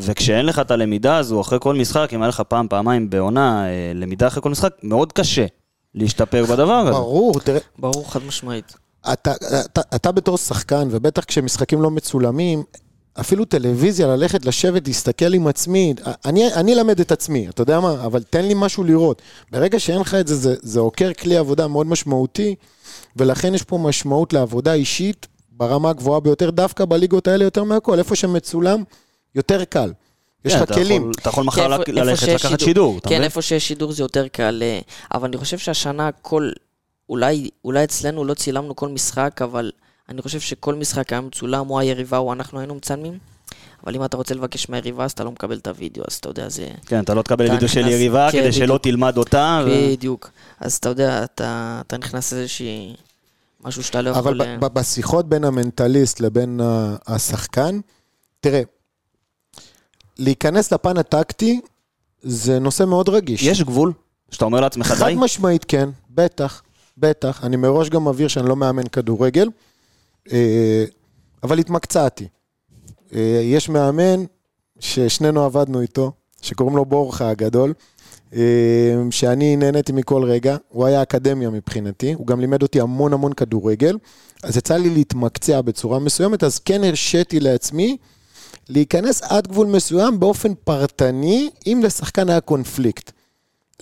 וכשאין לך את הלמידה הזו אחרי כל משחק, אם היה לך פעם, פעמיים בעונה, אה, למידה אחרי כל משחק, מאוד קשה להשתפר בדבר הזה. ברור, תראה, ברור, חד משמעית. אתה, אתה, אתה בתור שחקן, ובטח כשמשחקים לא מצולמים, אפילו טלוויזיה, ללכת, לשבת, להסתכל עם עצמי, אני, אני אלמד את עצמי, אתה יודע מה? אבל תן לי משהו לראות. ברגע שאין לך את זה, זה, זה עוקר כלי עבודה מאוד משמעותי, ולכן יש פה משמעות לעבודה אישית ברמה הגבוהה ביותר, דווקא בליגות האלה יותר מהכל, איפה שמצולם, יותר קל. יש כן, לך כלים. אתה יכול כן, מחר איפה ללכת לקחת שידור, אתה כן? איפה שיש שידור זה יותר קל, אה, אבל אני חושב שהשנה כל... אולי, אולי אצלנו לא צילמנו כל משחק, אבל אני חושב שכל משחק היה מצולם, או היריבה או אנחנו היינו מצלמים. אבל אם אתה רוצה לבקש מהיריבה, אז אתה לא מקבל את הוידאו, אז אתה יודע, זה... כן, אתה לא תקבל וידאו של יריבה כן, כדי שלא בדיוק. תלמד אותה. ו- בדיוק. אז אתה יודע, אתה, אתה נכנס לאיזושהי... משהו שאתה לא יכול... אבל אה, ב- ב- בשיחות בין המנטליסט לבין השחקן, תראה, להיכנס לפן הטקטי זה נושא מאוד רגיש. יש גבול שאתה אומר לעצמך חד די? משמעית כן, בטח, בטח. אני מראש גם מבהיר שאני לא מאמן כדורגל, אה, אבל התמקצעתי. אה, יש מאמן ששנינו עבדנו איתו, שקוראים לו בורחה הגדול, אה, שאני נהניתי מכל רגע, הוא היה אקדמיה מבחינתי, הוא גם לימד אותי המון המון כדורגל, אז יצא לי להתמקצע בצורה מסוימת, אז כן הרשיתי לעצמי להיכנס עד גבול מסוים באופן פרטני, אם לשחקן היה קונפליקט.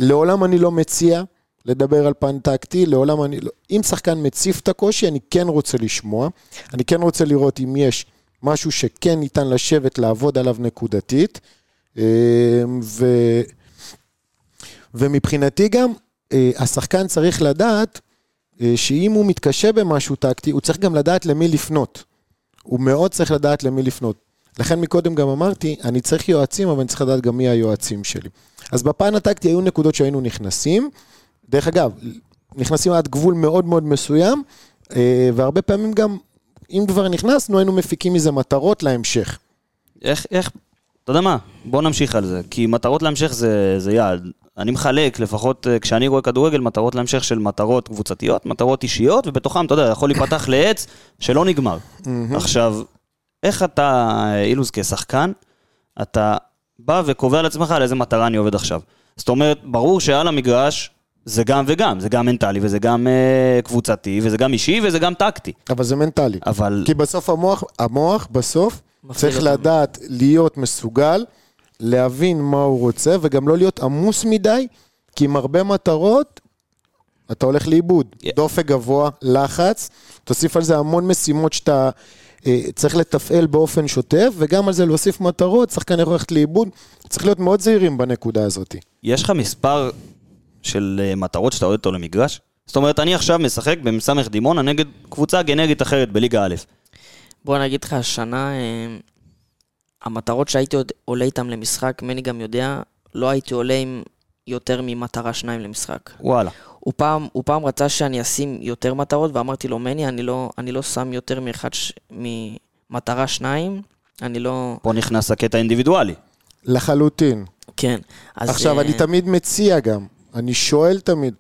לעולם אני לא מציע לדבר על פן טקטי, לעולם אני לא... אם שחקן מציף את הקושי, אני כן רוצה לשמוע, אני כן רוצה לראות אם יש משהו שכן ניתן לשבת, לעבוד עליו נקודתית, אה, ו... ומבחינתי גם, אה, השחקן צריך לדעת אה, שאם הוא מתקשה במשהו טקטי, הוא צריך גם לדעת למי לפנות. הוא מאוד צריך לדעת למי לפנות. לכן מקודם גם אמרתי, אני צריך יועצים, אבל אני צריך לדעת גם מי היועצים שלי. אז בפן הטקטי היו נקודות שהיינו נכנסים. דרך אגב, נכנסים עד גבול מאוד מאוד מסוים, אה, והרבה פעמים גם, אם כבר נכנסנו, היינו מפיקים מזה מטרות להמשך. איך, איך, אתה יודע מה, בוא נמשיך על זה, כי מטרות להמשך זה, זה יעד. אני מחלק, לפחות אה, כשאני רואה כדורגל, מטרות להמשך של מטרות קבוצתיות, מטרות אישיות, ובתוכם, אתה יודע, יכול להיפתח לעץ שלא נגמר. עכשיו, איך אתה, אילוז, כשחקן, אתה בא וקובע לעצמך על איזה מטרה אני עובד עכשיו. זאת אומרת, ברור שעל המגרש זה גם וגם, זה גם מנטלי, וזה גם אה, קבוצתי, וזה גם אישי, וזה גם טקטי. אבל זה מנטלי. אבל... כי בסוף המוח, המוח בסוף צריך אותנו. לדעת להיות מסוגל, להבין מה הוא רוצה, וגם לא להיות עמוס מדי, כי עם הרבה מטרות, אתה הולך לאיבוד. Yeah. דופק גבוה, לחץ, תוסיף על זה המון משימות שאתה צריך לתפעל באופן שוטף, וגם על זה להוסיף מטרות, שחקן יכול ללכת לאיבוד. צריך להיות מאוד זהירים בנקודה הזאת. יש לך מספר של אה, מטרות שאתה עודד אותו למגרש? זאת אומרת, אני עכשיו משחק במ"ס דימונה נגד קבוצה גנרית אחרת בליגה א'. בוא נגיד לך, השנה, אה, המטרות שהייתי עוד עולה איתם למשחק, מני גם יודע, לא הייתי עולה עם יותר ממטרה שניים למשחק. וואלה. הוא פעם, הוא פעם רצה שאני אשים יותר מטרות, ואמרתי לו, מני, אני לא, אני לא שם יותר מאחד, ש... ממטרה שניים, אני לא... פה נכנס הקטע האינדיבידואלי. לחלוטין. כן. אז, עכשיו, אה, אני תמיד מציע גם, אני שואל תמיד,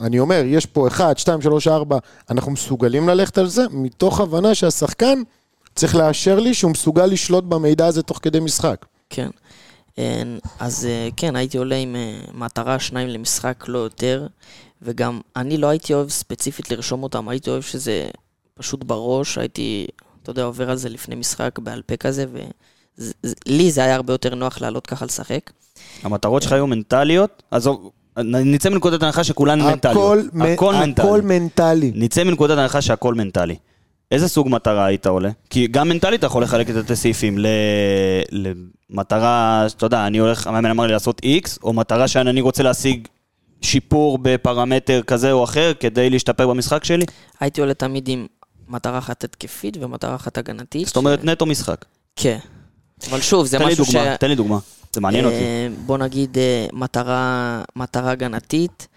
אני אומר, יש פה 1, 2, 3, 4, אנחנו מסוגלים ללכת על זה, מתוך הבנה שהשחקן צריך לאשר לי שהוא מסוגל לשלוט במידע הזה תוך כדי משחק. כן. אז אה, כן, הייתי עולה עם אה, מטרה שניים למשחק, לא יותר, וגם אני לא הייתי אוהב ספציפית לרשום אותם, הייתי אוהב שזה פשוט בראש, הייתי, אתה יודע, עובר על זה לפני משחק בעל פה כזה, ולי זה היה הרבה יותר נוח לעלות ככה לשחק. המטרות שלך היו מנטליות, עזוב, נצא מנקודת הנחה שכולן מנטליות. הכל, הכל מנטלי. הכל מנטלי. נצא מנקודת הנחה שהכל מנטלי. איזה סוג מטרה היית עולה? כי גם מנטלית אתה יכול לחלק את הסעיפים למטרה, אתה יודע, אני הולך, המאמן אמר לי לעשות X, או מטרה שאני רוצה להשיג שיפור בפרמטר כזה או אחר כדי להשתפר במשחק שלי? הייתי עולה תמיד עם מטרה אחת התקפית ומטרה אחת הגנתית. זאת אומרת ש... נטו משחק. כן. אבל שוב, זה משהו ש... תן לי דוגמה, זה מעניין אותי. אה, בוא נגיד אה, מטרה, מטרה הגנתית.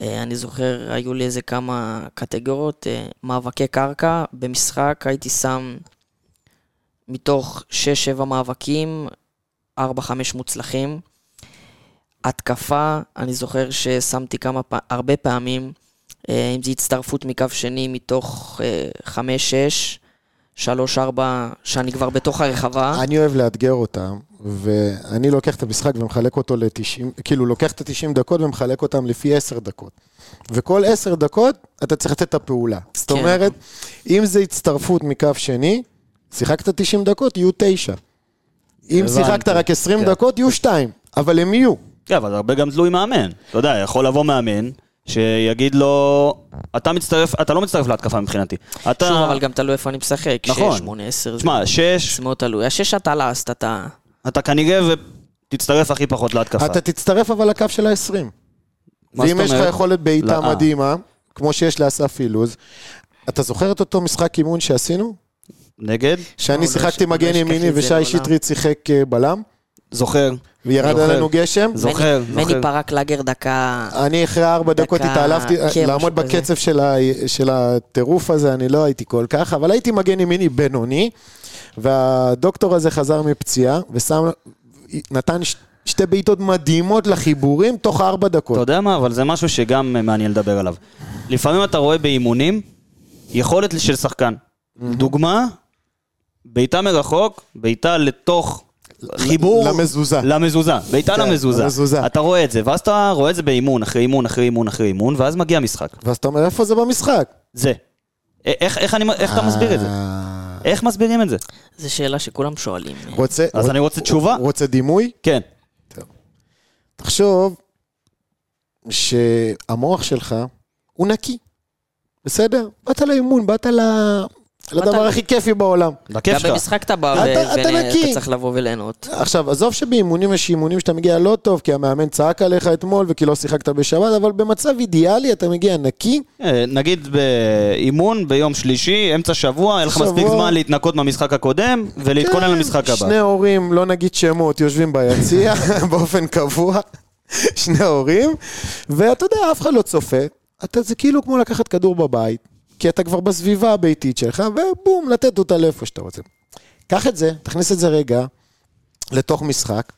אה, אני זוכר, היו לי איזה כמה קטגוריות, מאבקי קרקע, במשחק הייתי שם מתוך 6-7 מאבקים, 4-5 מוצלחים. התקפה, אני זוכר ששמתי כמה, הרבה פעמים, אם זה הצטרפות מקו שני מתוך 5-6, שלוש, ארבע, שאני כבר בתוך הרחבה. אני אוהב לאתגר אותם, ואני לוקח את המשחק ומחלק אותו ל-90, כאילו לוקח את ה-90 דקות ומחלק אותם לפי 10 דקות. וכל 10 דקות אתה צריך לתת את הפעולה. זאת כן. אומרת, אם זה הצטרפות מקו שני, שיחקת 90 דקות, יהיו 9. אם שיחקת רק 20 כן. דקות, יהיו 2, אבל הם יהיו. כן, אבל הרבה גם תלוי מאמן. אתה יודע, יכול לבוא מאמן, שיגיד לו, אתה מצטרף, אתה לא מצטרף להתקפה מבחינתי. אתה... שוב, אבל גם תלוי איפה אני משחק. נכון. 6, 8, 10. תשמע, 6... זה מאוד תלוי. השש אתה לאסט, אתה... אתה כנראה ותצטרף הכי פחות להתקפה. אתה תצטרף אבל לקו של ה-20. ואם יש לך יכולת בעיטה לא, מדהימה, כמו שיש לאסף אילוז, אתה זוכר את אותו משחק אימון שעשינו? נגד? שאני לא, שיחקתי מגן ימיני ושי שטרית שיחק אה, בלם? זוכר. וירד עלינו גשם? זוכר, זוכר. מני פרק לאגר דקה... אני אחרי ארבע דקות התעלפתי, לעמוד בקצב של, הטירוף הזה, אני לא הייתי כל כך, אבל הייתי מגן ימיני בינוני, והדוקטור הזה חזר מפציעה, ושם, נתן שתי בעיטות מדהימות לחיבורים תוך ארבע דקות. אתה יודע מה, אבל זה משהו שגם מעניין לדבר עליו. לפעמים אתה רואה באימונים יכולת של שחקן. דוגמה, בעיטה מרחוק, בעיטה לתוך חיבור... למזוזה. למזוזה, בעיטה כן, למזוזה. למזוזה. אתה רואה את זה, ואז אתה רואה את זה באימון, אחרי אימון, אחרי אימון, אחרי אימון, ואז מגיע משחק. ואז אתה אומר, איפה זה במשחק? זה. איך, איך, אני, איך אתה מסביר את זה? אה. איך מסבירים את זה? זו שאלה שכולם שואלים. רוצה, אז רוצ, אני רוצה תשובה. רוצה דימוי? כן. טוב. תחשוב שהמוח שלך הוא נקי. בסדר? באת לאימון, באת ל... זה הדבר הכי כיפי בעולם. גם במשחק אתה בא ואתה צריך לבוא וליהנות. עכשיו, עזוב שבאימונים יש אימונים שאתה מגיע לא טוב, כי המאמן צעק עליך אתמול וכי לא שיחקת בשבת, אבל במצב אידיאלי אתה מגיע נקי. אה, נגיד באימון ביום שלישי, אמצע שבוע, אין לך מספיק זמן להתנקות מהמשחק הקודם ולהתכונן כן, למשחק הבא. שני הורים, לא נגיד שמות, יושבים ביציע באופן קבוע. שני הורים, ואתה יודע, אף אחד לא צופה. אתה, זה כאילו כמו לקחת כדור בבית, כי אתה כבר בסביבה הביתית שלך, ובום, לתת אותה לאיפה שאתה רוצה. קח את זה, תכניס את זה רגע לתוך משחק,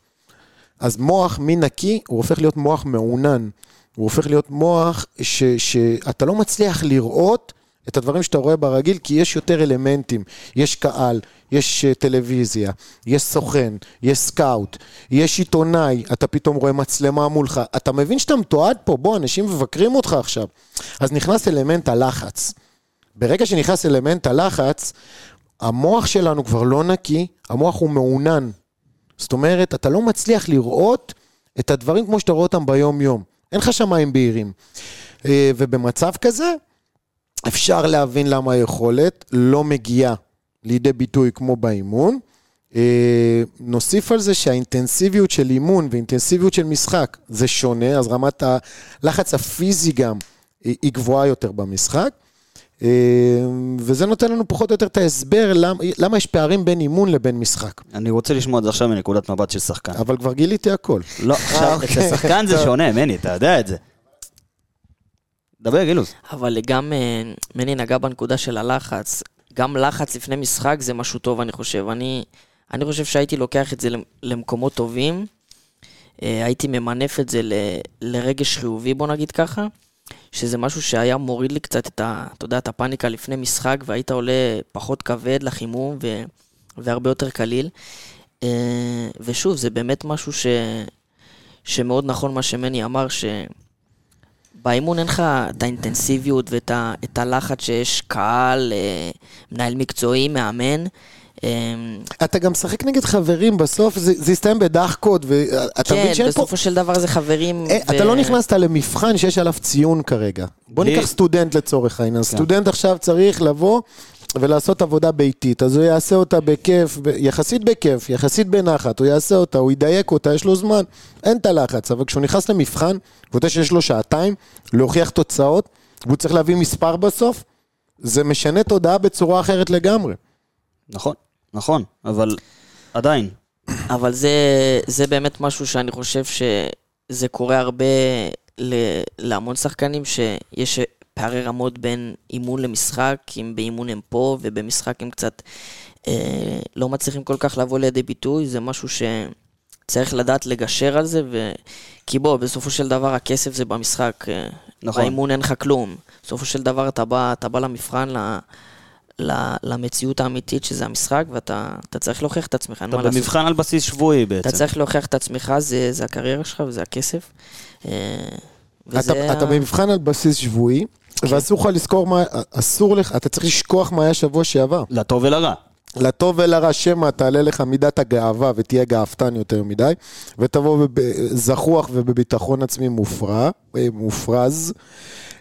אז מוח מנקי, הוא הופך להיות מוח מעונן. הוא הופך להיות מוח ש, שאתה לא מצליח לראות את הדברים שאתה רואה ברגיל, כי יש יותר אלמנטים. יש קהל, יש אה, טלוויזיה, יש סוכן, יש סקאוט, יש עיתונאי, אתה פתאום רואה מצלמה מולך. אתה מבין שאתה מתועד פה? בוא, אנשים מבקרים אותך עכשיו. אז נכנס אלמנט הלחץ. ברגע שנכנס אלמנט הלחץ, המוח שלנו כבר לא נקי, המוח הוא מעונן. זאת אומרת, אתה לא מצליח לראות את הדברים כמו שאתה רואה אותם ביום-יום. אין לך שמיים בהירים. אה, ובמצב כזה, אפשר להבין למה היכולת לא מגיעה לידי ביטוי כמו באימון. אה, נוסיף על זה שהאינטנסיביות של אימון ואינטנסיביות של משחק זה שונה, אז רמת הלחץ הפיזי גם היא גבוהה יותר במשחק. אה, וזה נותן לנו פחות או יותר את ההסבר למה, למה יש פערים בין אימון לבין משחק. אני רוצה לשמוע את זה עכשיו מנקודת מבט של שחקן. אבל כבר גיליתי הכל. לא, עכשיו, אצל אוקיי. שחקן זה שונה, מני, אתה יודע את זה. דבר, גילוס. אבל גם אה, מני נגע בנקודה של הלחץ. גם לחץ לפני משחק זה משהו טוב, אני חושב. אני, אני חושב שהייתי לוקח את זה למקומות טובים. אה, הייתי ממנף את זה ל, לרגש חיובי, בוא נגיד ככה. שזה משהו שהיה מוריד לי קצת את, ה, אתה יודע, את הפאניקה לפני משחק, והיית עולה פחות כבד לחימום ו, והרבה יותר קליל. אה, ושוב, זה באמת משהו ש... שמאוד נכון מה שמני אמר, שבאימון אין לך את האינטנסיביות ואת ה... את הלחץ שיש קהל, אה, מנהל מקצועי, מאמן. אה, אתה גם משחק נגד חברים, בסוף זה, זה יסתיים בדחקות, ואתה כן, מבין שאין פה... בסופו של דבר זה חברים. אה, אתה לא נכנסת למבחן שיש עליו ציון כרגע. בוא ניקח סטודנט לצורך העניין. כן. סטודנט עכשיו צריך לבוא ולעשות עבודה ביתית, אז הוא יעשה אותה בכיף, יחסית בכיף, יחסית בנחת, הוא יעשה אותה, הוא ידייק אותה, יש לו זמן, אין את הלחץ, אבל כשהוא נכנס למבחן, והוא יודע שיש לו שעתיים להוכיח תוצאות, והוא צריך להביא מספר בסוף, זה משנה תודעה בצורה אחרת לגמרי. נכון, נכון, אבל עדיין. אבל זה, זה באמת משהו שאני חושב שזה קורה הרבה ל, להמון שחקנים, שיש פערי רמות בין אימון למשחק, אם באימון הם פה ובמשחק הם קצת אה, לא מצליחים כל כך לבוא לידי ביטוי, זה משהו שצריך לדעת לגשר על זה, ו... כי בוא, בסופו של דבר הכסף זה במשחק, אה, נכון. באימון אין לך כלום. בסופו של דבר אתה בא, אתה בא למבחן, ל... ל- למציאות האמיתית שזה המשחק, ואתה אתה צריך להוכיח את עצמך, אין אתה מה לעשות. במבחן על בסיס שבועי בעצם. אתה צריך להוכיח את עצמך, זה, זה הקריירה שלך וזה הכסף. אה, וזה אתה, ה- אתה במבחן על בסיס שבועי, ואסור לך לזכור מה, אסור לך, אתה צריך לשכוח מה היה שבוע שעבר. לטוב ולרע. לטוב ולרע, שמא תעלה לך מידת הגאווה ותהיה גאוותן יותר מדי, ותבוא זחוח ובביטחון עצמי מופרע, אה, מופרז,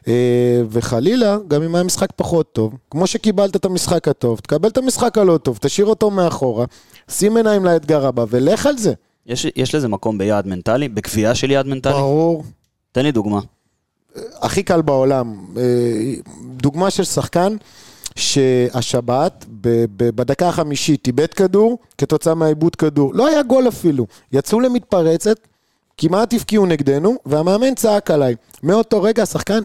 אה, וחלילה, גם אם היה משחק פחות טוב, כמו שקיבלת את המשחק הטוב, תקבל את המשחק הלא טוב, תשאיר אותו מאחורה, שים עיניים לאתגר הבא ולך על זה. יש, יש לזה מקום ביעד מנטלי? בקביעה של יעד מנטלי? ברור. תן לי דוגמה. הכי קל בעולם. אה, דוגמה של שחקן שהשבת, בדקה החמישית, איבד כדור, כתוצאה מהעיבוד כדור. לא היה גול אפילו. יצאו למתפרצת, כמעט הבקיעו נגדנו, והמאמן צעק עליי. מאותו רגע השחקן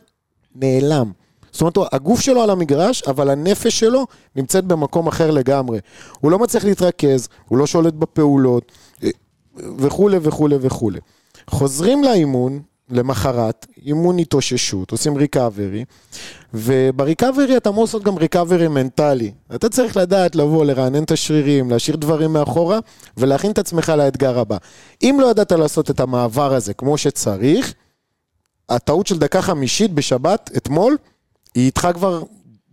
נעלם. זאת אומרת, הגוף שלו על המגרש, אבל הנפש שלו נמצאת במקום אחר לגמרי. הוא לא מצליח להתרכז, הוא לא שולט בפעולות, וכולי וכולי וכולי. חוזרים לאימון, למחרת, אימון התאוששות, עושים ריקאברי, ובריקאברי אתה אמור לעשות גם ריקאברי מנטלי. אתה צריך לדעת לבוא, לרענן את השרירים, להשאיר דברים מאחורה, ולהכין את עצמך לאתגר הבא. אם לא ידעת לעשות את המעבר הזה כמו שצריך, הטעות של דקה חמישית בשבת, אתמול, היא איתך כבר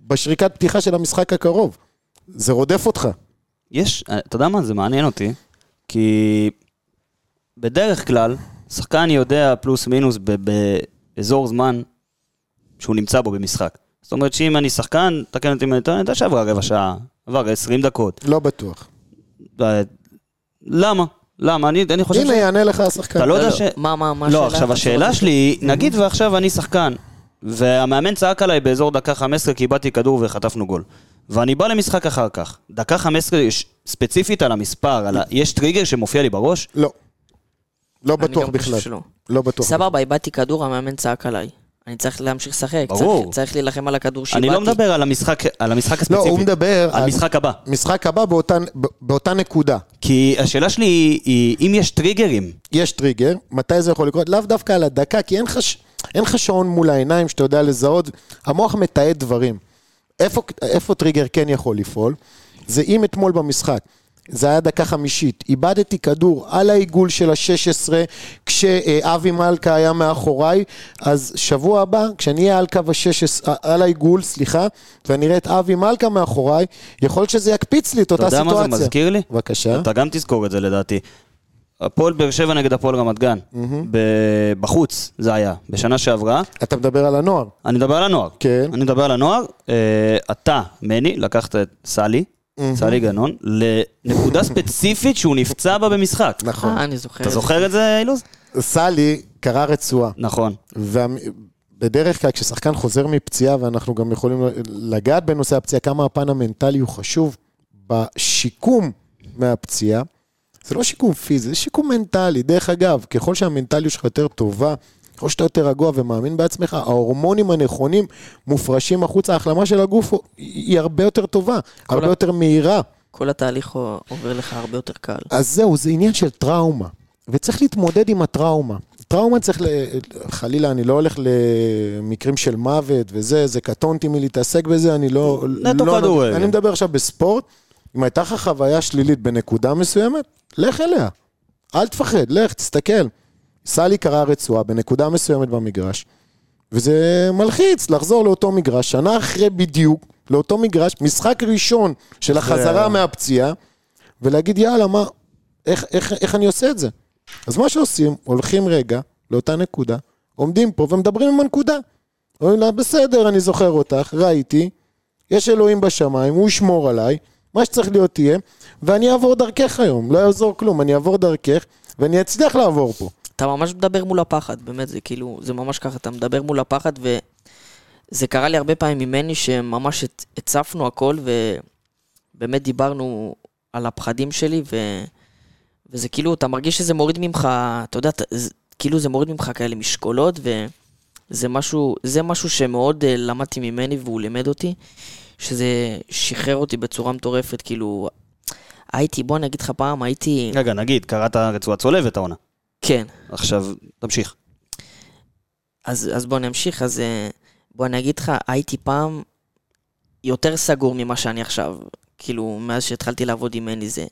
בשריקת פתיחה של המשחק הקרוב. זה רודף אותך. יש, אתה יודע מה? זה מעניין אותי, כי בדרך כלל, שחקן יודע פלוס מינוס באזור זמן שהוא נמצא בו במשחק. זאת אומרת שאם אני שחקן, תקן אותי אם אני טועה, אני יודע שעברה רבע שעה, עבר 20 דקות. לא בטוח. למה? למה? אני, אני חושב הנה, יענה לך השחקן. אתה לא יודע לא, ש... מה, מה, מה לא, השאלה? עכשיו תחזור השאלה. שלי היא, נגיד ועכשיו אני שחקן, והמאמן צעק עליי באזור דקה 15 כי איבדתי כדור וחטפנו גול. ואני בא למשחק אחר כך, דקה 15 יש ספציפית על המספר, על ה... יש טריגר שמופיע לי בראש? לא. לא בטוח בכלל. שלא. לא בטוח. סבבה, איבדתי כדור, המאמן צעק עליי. אני צריך להמשיך לשחק. ברור. צריך- צריך להילחם על הכדור שאיבדתי. אני לא מדבר על המשחק, על המשחק לא, הספציפי, הוא מדבר על משחק הבא. משחק הבא באותה, באותה נקודה. כי השאלה שלי היא, אם יש טריגרים, יש טריגר, מתי זה יכול לקרות? לאו דווקא על הדקה, כי אין לך, ש- אין לך שעון מול העיניים שאתה יודע לזהות. המוח מתעד דברים. איפה, איפה טריגר כן יכול לפעול? זה אם אתמול במשחק. זה היה דקה חמישית, איבדתי כדור על העיגול של ה-16 כשאבי מלכה היה מאחוריי, אז שבוע הבא, כשאני אהיה על קו ה-16, על העיגול, סליחה, ואני אראה את אבי מלכה מאחוריי, יכול להיות שזה יקפיץ לי את אתה אותה יודע סיטואציה. מה זה מזכיר לי? בבקשה. אתה גם תזכור את זה לדעתי. הפועל באר שבע נגד הפועל רמת גן, ב- בחוץ זה היה, בשנה שעברה. אתה מדבר על הנוער. אני מדבר על הנוער. כן. אני מדבר על הנוער. אה, אתה, מני, לקחת את סלי, סלי גנון, לנקודה ספציפית שהוא נפצע בה במשחק. נכון. אה, אני זוכר. אתה זוכר את זה, אילוז? סלי קרע רצועה. נכון. ובדרך כלל כששחקן חוזר מפציעה, ואנחנו גם יכולים לגעת בנושא הפציעה, כמה הפן המנטלי הוא חשוב בשיקום מהפציעה. זה לא שיקום פיזי, זה שיקום מנטלי. דרך אגב, ככל שהמנטליות שלך יותר טובה, ככל שאתה יותר רגוע ומאמין בעצמך, ההורמונים הנכונים מופרשים החוצה, ההחלמה של הגוף היא הרבה יותר טובה, הרבה ה- יותר מהירה. כל התהליך עובר לך הרבה יותר קל. אז זהו, זה עניין של טראומה, וצריך להתמודד עם הטראומה. טראומה צריך, ל... חלילה, אני לא הולך למקרים של מוות וזה, זה קטונתי מלהתעסק בזה, אני לא... נטו לא... כדורגל. אני מדבר עכשיו בספורט, אם הייתה לך חוויה שלילית בנקודה מסוימת, לך אליה. אל תפחד, לך, תסתכל. סלי קרא רצועה בנקודה מסוימת במגרש, וזה מלחיץ לחזור לאותו מגרש, שנה אחרי בדיוק, לאותו מגרש, משחק ראשון של החזרה מהפציעה, ולהגיד, יאללה, מה, איך, איך, איך אני עושה את זה? אז מה שעושים, הולכים רגע לאותה נקודה, עומדים פה ומדברים עם הנקודה. אומרים לה, בסדר, אני זוכר אותך, ראיתי, יש אלוהים בשמיים, הוא ישמור עליי, מה שצריך להיות תהיה, ואני אעבור דרכך היום, לא יעזור כלום, אני אעבור דרכך, ואני אצליח לעבור פה. אתה ממש מדבר מול הפחד, באמת, זה כאילו, זה ממש ככה, אתה מדבר מול הפחד, וזה קרה לי הרבה פעמים ממני שממש הצ- הצפנו הכל, ובאמת דיברנו על הפחדים שלי, ו... וזה כאילו, אתה מרגיש שזה מוריד ממך, אתה יודע, אתה- זה- כאילו זה מוריד ממך כאלה משקולות, וזה משהו, זה משהו שמאוד אה, למדתי ממני והוא לימד אותי, שזה שחרר אותי בצורה מטורפת, כאילו, הייתי, בוא אני אגיד לך פעם, הייתי, רגע, נגיד, קראת רצועה צולבת העונה. כן, עכשיו, תמשיך. אז, אז בוא נמשיך, אז אה, בוא אני אגיד לך, הייתי פעם יותר סגור ממה שאני עכשיו, כאילו, מאז שהתחלתי לעבוד עם מני זה.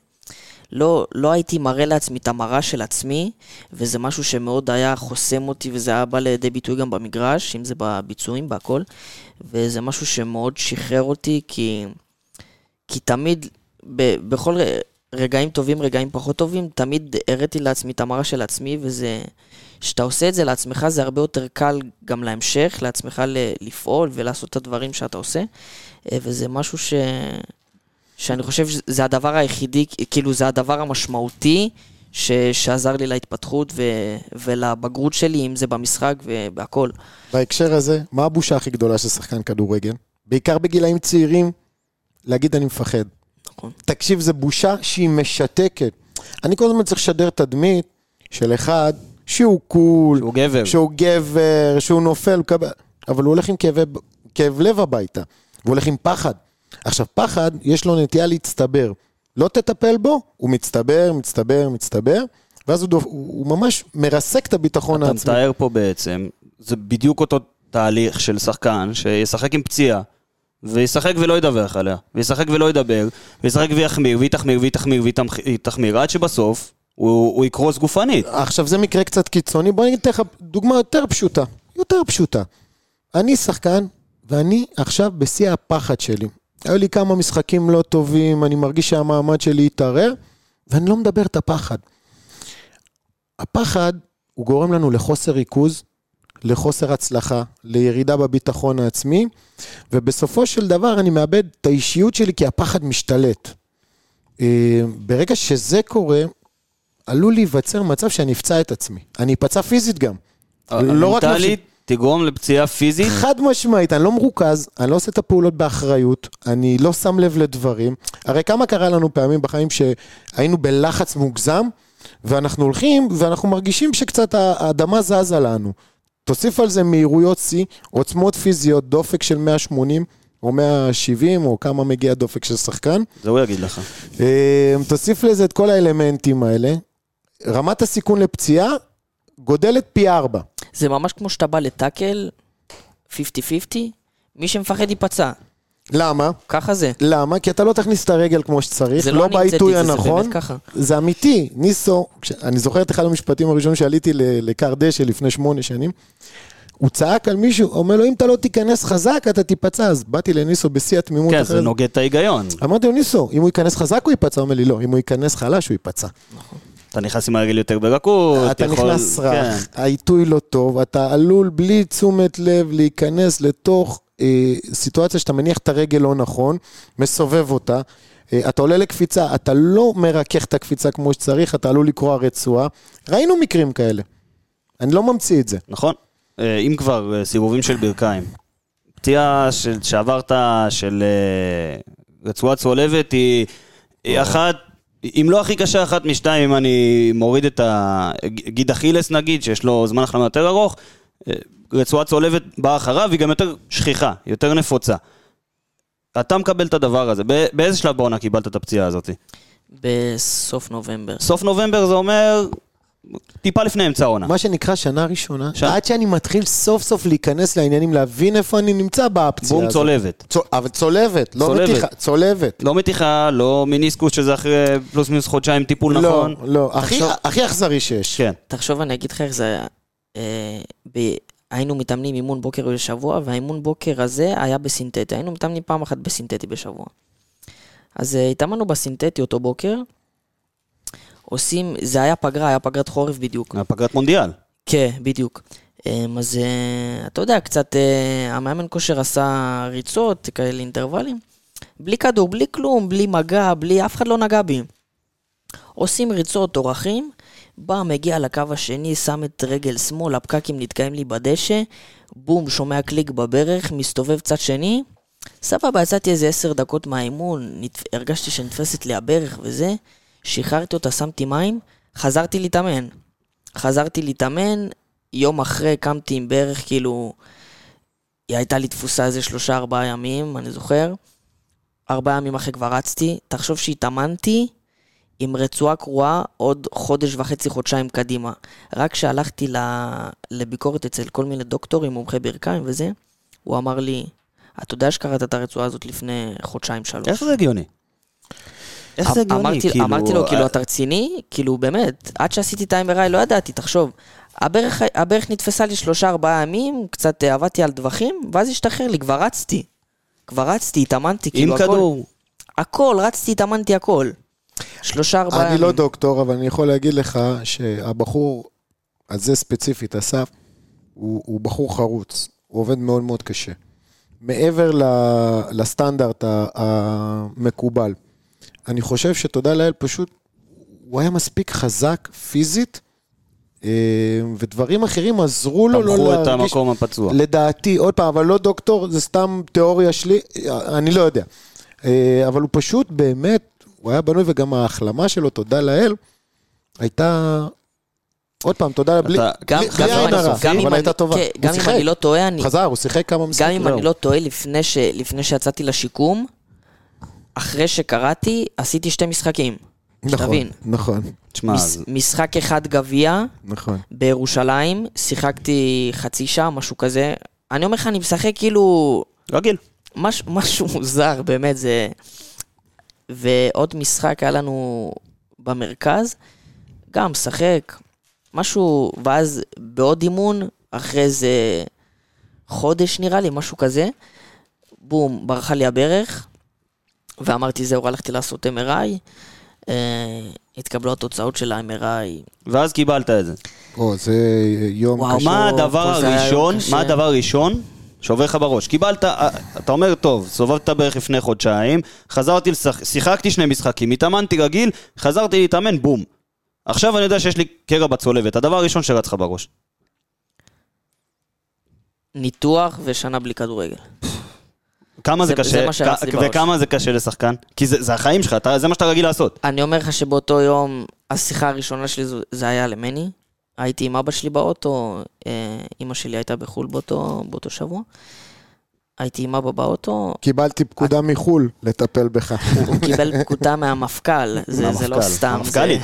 לא, לא הייתי מראה לעצמי את המראה של עצמי, וזה משהו שמאוד היה חוסם אותי, וזה היה בא לידי ביטוי גם במגרש, אם זה בביצועים, בהכל, וזה משהו שמאוד שחרר אותי, כי, כי תמיד, ב, בכל רגעים טובים, רגעים פחות טובים, תמיד הראיתי לעצמי את המראה של עצמי, וזה... כשאתה עושה את זה לעצמך, זה הרבה יותר קל גם להמשך, לעצמך ל- לפעול ולעשות את הדברים שאתה עושה, אה, וזה משהו ש... שאני חושב שזה הדבר היחידי, כאילו זה הדבר המשמעותי ש... שעזר לי להתפתחות ו... ולבגרות שלי, אם זה במשחק ובהכל. בהקשר הזה, מה הבושה הכי גדולה של שחקן כדורגל? בעיקר בגילאים צעירים, להגיד אני מפחד. נכון. תקשיב, זו בושה שהיא משתקת. אני כל הזמן צריך לשדר תדמית של אחד שהוא cool, שהוא גבר. שהוא גבר, שהוא נופל, אבל הוא הולך עם כאבי, כאב לב הביתה, והוא הולך עם פחד. עכשיו, פחד, יש לו נטייה להצטבר. לא תטפל בו, הוא מצטבר, מצטבר, מצטבר, ואז הוא, דופ... הוא, הוא ממש מרסק את הביטחון אתה העצמי. מתאר פה בעצם, זה בדיוק אותו תהליך של שחקן שישחק עם פציעה, וישחק ולא ידווח עליה, וישחק ולא ידבר, וישחק ויחמיר, והיא תחמיר, והיא תחמיר, והיא תחמיר, עד שבסוף הוא, הוא יקרוס גופנית. עכשיו זה מקרה קצת קיצוני, בוא אני אתן לך דוגמה יותר פשוטה, יותר פשוטה. אני שחקן, ואני עכשיו בשיא הפחד שלי. היו לי כמה משחקים לא טובים, אני מרגיש שהמעמד שלי התערער, ואני לא מדבר את הפחד. הפחד, הוא גורם לנו לחוסר ריכוז, לחוסר הצלחה, לירידה בביטחון העצמי, ובסופו של דבר אני מאבד את האישיות שלי כי הפחד משתלט. אה, ברגע שזה קורה, עלול להיווצר מצב שאני אפצע את עצמי. אני אפצע פיזית גם. לא רק מנטלית תגרום לפציעה פיזית, חד משמעית, אני לא מרוכז, אני לא עושה את הפעולות באחריות, אני לא שם לב לדברים. הרי כמה קרה לנו פעמים בחיים שהיינו בלחץ מוגזם, ואנחנו הולכים ואנחנו מרגישים שקצת האדמה זזה לנו. תוסיף על זה מהירויות שיא, עוצמות פיזיות, דופק של 180 או 170, או כמה מגיע דופק של שחקן. זה הוא יגיד לך. אה, תוסיף לזה את כל האלמנטים האלה. רמת הסיכון לפציעה גודלת פי ארבע. זה ממש כמו שאתה בא לטאקל, 50-50, מי שמפחד ייפצע. למה? ככה זה. למה? כי אתה לא תכניס את הרגל כמו שצריך, זה לא, לא בעיתוי את זה, זה הנכון. באמת ככה. זה אמיתי. ניסו, כש- אני זוכר את אחד המשפטים הראשונים שעליתי לקר דשא לפני שמונה שנים. הוא צעק על מישהו, אומר לו, אם אתה לא תיכנס חזק, אתה תיפצע. אז באתי לניסו בשיא התמימות. כן, אחרי זה נוגד את ההיגיון. אמרתי לו, ניסו, אם הוא ייכנס חזק הוא ייפצע? הוא אומר לי, לא, אם הוא ייכנס חלש הוא ייפצע. אתה נכנס עם הרגל יותר ברכות, אתה יכול- נכנס כן. רך, העיתוי לא טוב, אתה עלול בלי תשומת לב להיכנס לתוך סיטואציה שאתה מניח את הרגל לא נכון, מסובב אותה, אה, אתה עולה לקפיצה, אתה לא מרכך את הקפיצה כמו שצריך, אתה עלול לקרוע רצועה. ראינו מקרים כאלה. אני לא ממציא את זה. נכון. אה, אם כבר, אה, סיבובים של ברכיים. פציעה של- שעברת של רצועה צולבת היא היא אחת, אם לא הכי קשה, אחת משתיים, אם אני מוריד את הגיד אכילס נגיד, שיש לו זמן החלמה יותר ארוך, רצועה צולבת באה אחריו, היא גם יותר שכיחה, יותר נפוצה. אתה מקבל את הדבר הזה, באיזה שלב בעונה קיבלת את הפציעה הזאת? בסוף נובמבר. סוף נובמבר זה אומר טיפה לפני אמצע העונה. מה שנקרא שנה ראשונה, ש- עד שאני מתחיל סוף סוף להיכנס לעניינים, להבין איפה אני נמצא בום הזאת. צולבת. צו- אבל צולבת, לא צולבת. מתיחה, צולבת. לא מתיחה, לא מיניסקוס שזה אחרי פלוס מינוס חודשיים טיפול לא, נכון. לא, הכי- תחשוב- הכי אכזרי שיש. כן. תחשוב, אני אגיד לך איך זה היה. אה, ב- היינו מתאמנים אימון בוקר בשבוע, והאימון בוקר הזה היה בסינתטי. היינו מתאמנים פעם אחת בסינתטי בשבוע. אז אה, התאמנו בסינתטי אותו בוקר. עושים, זה היה פגרה, היה פגרת חורף בדיוק. פגרת מונדיאל. כן, בדיוק. אמ, אז אה, אתה יודע, קצת אה, המאמן כושר עשה ריצות, כאלה אינטרוולים. בלי כדור, בלי כלום, בלי מגע, בלי... אף אחד לא נגע בי. עושים ריצות, אורחים, בא, מגיע לקו השני, שם את רגל שמאל, הפקקים נתקעים לי בדשא, בום, שומע קליק בברך, מסתובב צד שני. סבבה, יצאתי איזה עשר דקות מהאימון, נת... הרגשתי שנתפסת לי הברך וזה, שחררתי אותה, שמתי מים, חזרתי להתאמן. חזרתי להתאמן, יום אחרי קמתי עם בערך כאילו... היא הייתה לי תפוסה איזה שלושה ארבעה ימים, אני זוכר. ארבעה ימים אחרי כבר רצתי. תחשוב שהתאמנתי עם רצועה קרועה עוד חודש וחצי, חודשיים קדימה. רק כשהלכתי לביקורת אצל כל מיני דוקטורים, מומחי ברכיים וזה, הוא אמר לי, אתה יודע שקראת את הרצועה הזאת לפני חודשיים שלוש. איך זה הגיוני? איך זה הגיוני? אמרתי, כאילו, אמרתי לו, כאילו, אה, אתה רציני? כאילו, באמת, עד שעשיתי את ה-MRI לא ידעתי, תחשוב. הברך, הברך נתפסה לי שלושה ארבעה ימים, קצת אה, עבדתי על טווחים, ואז השתחרר לי, כבר רצתי. כבר רצתי, התאמנתי, עם כאילו, הכל. כדור. הכל, רצתי, התאמנתי הכל. שלושה ארבעה ימים. אני לא דוקטור, אבל אני יכול להגיד לך שהבחור הזה ספציפית, אסף, הוא, הוא בחור חרוץ, הוא עובד מאוד מאוד קשה. מעבר ל- לסטנדרט ה- המקובל. אני חושב שתודה לאל, פשוט, הוא היה מספיק חזק פיזית, אה, ודברים אחרים עזרו לו לא תמכו להרגיש... את המקום הפצוע. לדעתי, עוד פעם, אבל לא דוקטור, זה סתם תיאוריה שלי, אני לא יודע. אה, אבל הוא פשוט באמת, הוא היה בנוי, וגם ההחלמה שלו, תודה לאל, הייתה... עוד פעם, תודה, בלי גם, גם, עין אני- הרע, גם אבל הייתה טובה. כן, גם אם. אני לא טועה, אני... חזר, הוא שיחק כמה גם משחקים. אם. אני לא טועה, לפני, ש... לפני שיצאתי לשיקום, אחרי שקראתי, עשיתי שתי משחקים. נכון, שתבין. נכון, תשמע, מש... אז- משחק אחד גביע, נכון. בירושלים, שיחקתי חצי שעה, משהו כזה. אני אומר לך, אני משחק כאילו... רגיל. מש, משהו מוזר, באמת, זה... ועוד משחק היה לנו במרכז, גם משחק, משהו, ואז בעוד אימון, אחרי איזה חודש נראה לי, משהו כזה, בום, ברחה לי הברך, ואמרתי, זהו, הלכתי לעשות MRI, אה, התקבלו התוצאות של ה-MRI, ואז קיבלת את זה. או, זה יום וואו, קשה. מה הדבר הראשון. מה הדבר הראשון שעובר לך בראש? קיבלת, אה, אתה אומר, טוב, סובבת בערך לפני חודשיים, חזרתי, לשח... שיחקתי שני משחקים, התאמנתי רגיל, חזרתי להתאמן, בום. עכשיו אני יודע שיש לי קרע בצולבת, הדבר הראשון שרץ לך בראש. ניתוח ושנה בלי כדורגל. כמה זה, זה- קשה, זה מה שרץ לי כ- בראש. וכמה זה קשה לשחקן? כי זה, זה החיים שלך, אתה, זה מה שאתה רגיל לעשות. אני אומר לך שבאותו יום, השיחה הראשונה שלי זה היה למני. הייתי עם אבא שלי באוטו, אה, אימא שלי הייתה בחו"ל באותו, באותו שבוע. הייתי עם אבא באוטו, קיבלתי פקודה מחו"ל לטפל בך. הוא קיבל פקודה מהמפכ"ל, זה, זה לא מהמפכ"ל. סתם. המפכ"לית.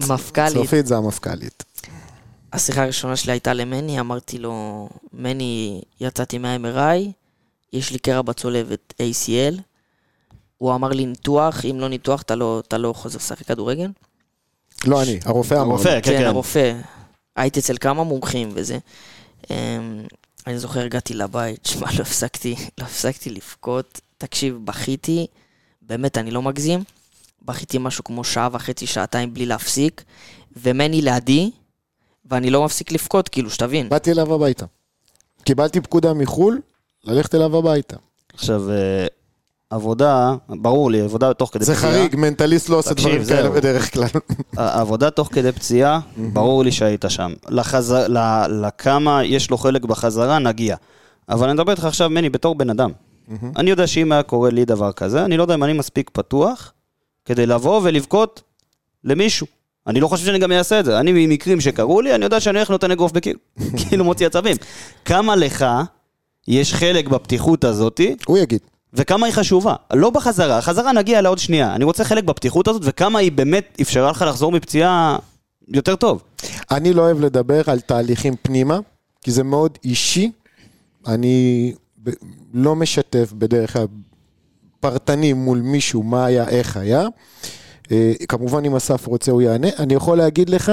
זה... מפכ"לית. סופית זה המפכ"לית. השיחה הראשונה שלי הייתה למני, אמרתי לו, מני, יצאתי מה-MRI, יש לי קרע בצולבת ACL. הוא אמר לי ניתוח, אם לא ניתוח אתה לא, אתה לא חוזר לשחק כדורגל. לא אני, הרופא אמר. הרופא, כן, כן, כן. הרופא. הייתי אצל כמה מומחים וזה. אמ, אני זוכר, הגעתי לבית, שמע, לא הפסקתי, לא הפסקתי לבכות. תקשיב, בכיתי, באמת, אני לא מגזים. בכיתי משהו כמו שעה וחצי, שעתיים בלי להפסיק, ומני לידי, ואני לא מפסיק לבכות, כאילו, שתבין. באתי אליו הביתה. קיבלתי פקודה מחו"ל, ללכת אליו הביתה. עכשיו, אה, עבודה, ברור לי, עבודה תוך כדי זה פציעה. חריג, מנטליסט לא עושה דברים כאלה זהו. בדרך כלל. העבודה תוך כדי פציעה, ברור לי שהיית שם. לחז... ל... לכמה יש לו חלק בחזרה, נגיע. אבל אני מדבר איתך עכשיו, מני, בתור בן אדם. אני יודע שאם היה קורה לי דבר כזה, אני לא יודע אם אני מספיק פתוח כדי לבוא ולבכות למישהו. אני לא חושב שאני גם אעשה את זה. אני ממקרים שקרו לי, אני יודע שאני הולך נותן אגרוף בקיר. כאילו מוציא עצבים. כמה לך יש חלק בפתיחות הזאתי, הוא יגיד. וכמה היא חשובה. לא בחזרה, החזרה נגיע אליה עוד שנייה. אני רוצה חלק בפתיחות הזאת, וכמה היא באמת אפשרה לך לחזור מפציעה יותר טוב. אני לא אוהב לדבר על תהליכים פנימה, כי זה מאוד אישי. אני ב- לא משתף בדרך כלל פרטני מול מישהו מה היה, איך היה. אה, כמובן, אם אסף רוצה, הוא יענה. אני יכול להגיד לך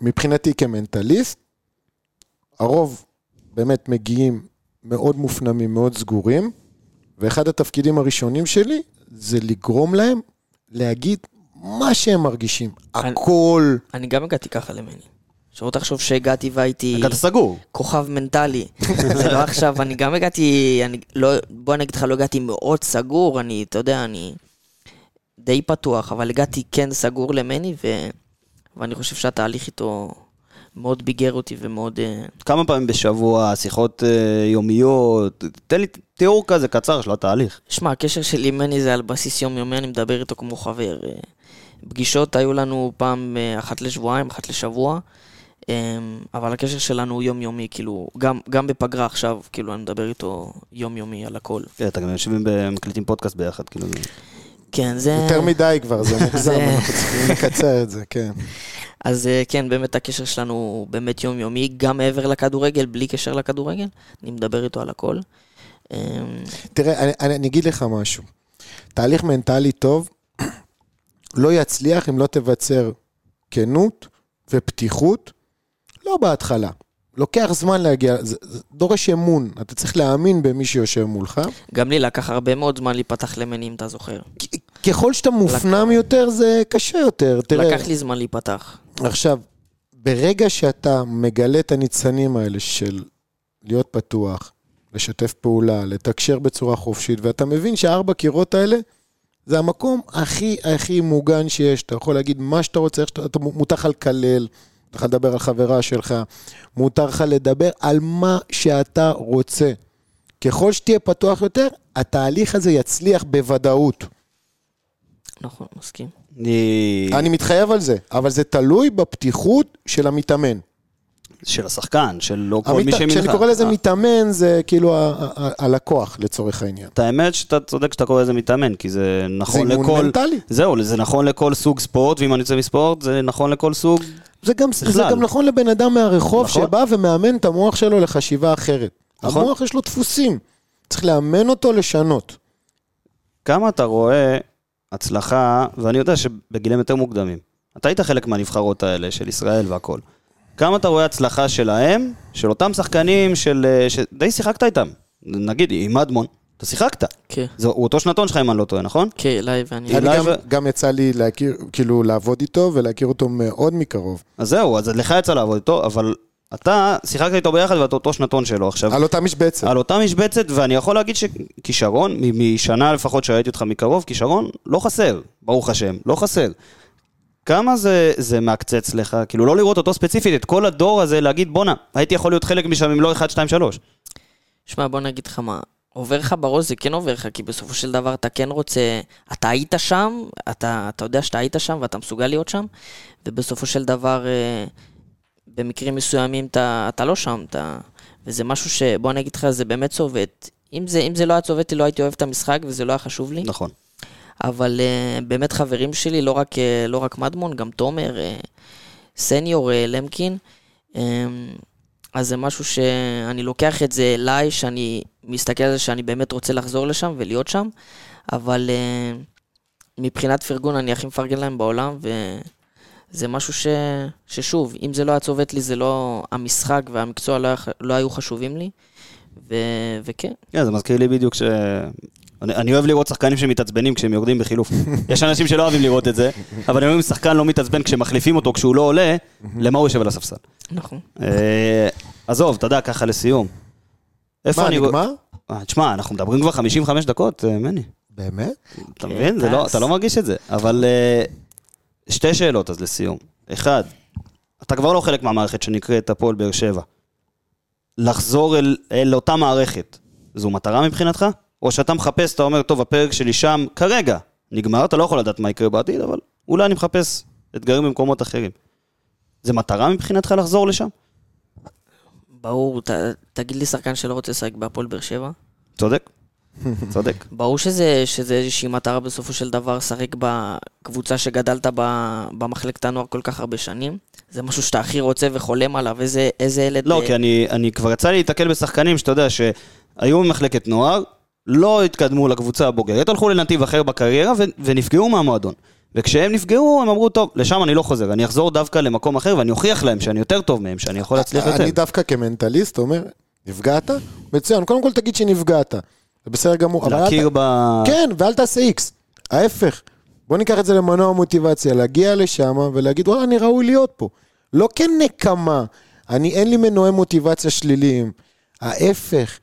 שמבחינתי כמנטליסט, הרוב באמת מגיעים מאוד מופנמים, מאוד סגורים, ואחד התפקידים הראשונים שלי זה לגרום להם להגיד מה שהם מרגישים. אני- הכל. אני גם הגעתי ככה למני. שלא תחשוב שהגעתי והייתי הגעת סגור. כוכב מנטלי. זה לא עכשיו, אני גם הגעתי, אני לא, בוא אני אגיד לך, לא הגעתי מאוד סגור, אני, אתה יודע, אני די פתוח, אבל הגעתי כן סגור למני, ו, ואני חושב שהתהליך איתו מאוד ביגר אותי ומאוד... אה, כמה פעמים בשבוע, שיחות אה, יומיות, תן לי תיאור כזה קצר של התהליך. שמע, הקשר שלי עם מני זה על בסיס יומיומי, אני מדבר איתו כמו חבר. אה, פגישות היו לנו פעם אחת לשבועיים, אחת לשבוע, אבל הקשר שלנו הוא יומיומי, כאילו, גם, גם בפגרה עכשיו, כאילו, אני מדבר איתו יומיומי על הכל. כן, אתה גם יושבים ומקליטים פודקאסט ביחד, כאילו. כן, זה... יותר מדי כבר, זה מוגזם, אנחנו צריכים לקצר את זה, כן. אז אה, כן, באמת הקשר שלנו הוא באמת יומיומי, גם מעבר לכדורגל, בלי קשר לכדורגל, אני מדבר איתו על הכל. אה, תראה, אני, אני, אני אגיד לך משהו. תהליך מנטלי טוב לא יצליח אם לא תבצר כנות ופתיחות, לא בהתחלה. לוקח זמן להגיע, זה, זה דורש אמון, אתה צריך להאמין במי שיושב מולך. גם לי לקח הרבה מאוד זמן להיפתח למני, אם אתה זוכר. ככל שאתה מופנם יותר, זה קשה יותר. תראה, לקח לי זמן להיפתח. עכשיו, ברגע שאתה מגלה את הניצנים האלה של להיות פתוח, לשתף פעולה, לתקשר בצורה חופשית, ואתה מבין שהארבע קירות האלה זה המקום הכי הכי מוגן שיש. אתה יכול להגיד מה שאתה רוצה, שאתה, אתה מותר לך לקלל, מותר לך לדבר על חברה שלך, מותר לך לדבר על מה שאתה רוצה. ככל שתהיה פתוח יותר, התהליך הזה יצליח בוודאות. נכון, מסכים. אני... אני מתחייב על זה, אבל זה תלוי בפתיחות של המתאמן. של השחקן, של לא כל מי המת... שמנחה. כשאני קורא לזה אה, מתאמן, זה כאילו ה- ה- ה- הלקוח לצורך העניין. את האמת שאתה צודק שאתה קורא לזה מתאמן, כי זה נכון זה אימון לכל... מנטלי. זהו, זה נכון לכל סוג ספורט, ואם אני יוצא מספורט, זה נכון לכל סוג... זה גם, זה בכלל. גם נכון לבן אדם מהרחוב נכון. שבא ומאמן את המוח שלו לחשיבה אחרת. נכון. המוח יש לו דפוסים, צריך לאמן אותו לשנות. כמה אתה רואה הצלחה, ואני יודע שבגילאים יותר מוקדמים, אתה היית חלק מהנבחרות האלה של ישראל והכל. כמה אתה רואה הצלחה שלהם, של אותם שחקנים של... אה, שדי שיחקת איתם. נגיד, עם אדמון, אתה שיחקת. כן, זה, הוא אותו שנתון שלך, אם אני לא טועה, נכון? כן, אליי ואני... אני אליי גם, ו- גם יצא לי להכיר, כאילו לעבוד איתו ולהכיר אותו מאוד מקרוב. אז זהו, אז לך יצא לעבוד איתו, אבל אתה שיחקת איתו ביחד ואתה אותו שנתון שלו עכשיו. על אותה משבצת. על אותה משבצת, ואני יכול להגיד שכישרון, מ- משנה לפחות שראיתי אותך מקרוב, כישרון לא חסר, ברוך השם, לא חסר. כמה זה, זה מעקצץ לך, כאילו לא לראות אותו ספציפית, את כל הדור הזה, להגיד בואנה, הייתי יכול להיות חלק משם אם לא 1, 2, 3. שמע, בוא נגיד לך מה, עובר לך בראש, זה כן עובר לך, כי בסופו של דבר אתה כן רוצה, אתה היית שם, אתה, אתה יודע שאתה היית שם ואתה מסוגל להיות שם, ובסופו של דבר, אה, במקרים מסוימים אתה, אתה לא שם, אתה, וזה משהו שבוא אני אגיד לך, זה באמת צובט. אם זה, אם זה לא היה צובט לי, לא הייתי אוהב את המשחק וזה לא היה חשוב לי. נכון. אבל uh, באמת חברים שלי, לא רק, uh, לא רק מדמון, גם תומר, uh, סניור, uh, למקין. Um, אז זה משהו שאני לוקח את זה אליי, שאני מסתכל על זה שאני באמת רוצה לחזור לשם ולהיות שם, אבל uh, מבחינת פרגון אני הכי מפרגן להם בעולם, וזה משהו ש, ששוב, אם זה לא היה צובט לי, זה לא... המשחק והמקצוע לא, היה, לא היו חשובים לי, ו, וכן. כן, זה מזכיר לי בדיוק ש... אני, אני אוהב לראות שחקנים שמתעצבנים כשהם יורדים בחילוף. יש אנשים שלא אוהבים לראות את זה, אבל אני אומר, אם שחקן לא מתעצבן כשמחליפים אותו, כשהוא לא עולה, למה הוא יושב על הספסל? נכון. אה, עזוב, אתה יודע, ככה לסיום. איפה מה, אני... נגמר? אה, תשמע, אנחנו מדברים כבר 55 דקות, אה, מני. באמת? אתה מבין? זה לא. אתה לא מרגיש את זה. אבל שתי שאלות אז לסיום. אחד, אתה כבר לא חלק מהמערכת שנקראת הפועל באר שבע. לחזור אל, אל אותה מערכת, זו מטרה מבחינתך? או שאתה מחפש, אתה אומר, טוב, הפרק שלי שם כרגע נגמר, אתה לא יכול לדעת מה יקרה בעתיד, אבל אולי אני מחפש אתגרים במקומות אחרים. זה מטרה מבחינתך לחזור לשם? ברור, ת, תגיד לי שחקן שלא רוצה לשחק בהפועל באר שבע? צודק. צודק. ברור שזה, שזה איזושהי מטרה בסופו של דבר, לשחק בקבוצה שגדלת ב, במחלקת הנוער כל כך הרבה שנים. זה משהו שאתה הכי רוצה וחולם עליו, איזה, איזה ילד... לא, אה, כי אני, אני כבר יצא לי להתקל בשחקנים שאתה יודע שהיו במחלקת נוער, לא התקדמו לקבוצה הבוגרת, הלכו לנתיב אחר בקריירה ו- ונפגעו מהמועדון. וכשהם נפגעו, הם אמרו, טוב, לשם אני לא חוזר, אני אחזור דווקא למקום אחר ואני אוכיח להם שאני יותר טוב מהם, שאני יכול להצליח יותר. אני דווקא כמנטליסט אומר, נפגעת? מצוין, קודם כל תגיד שנפגעת. זה בסדר גמור. להכיר ת- ב... כן, ואל תעשה איקס. ההפך. בוא ניקח את זה למנוע מוטיבציה, להגיע לשם ולהגיד, וואלה, אני ראוי להיות פה. לא כנקמה, אני, אין לי מנועי מוטיבציה שליליים. ההפך,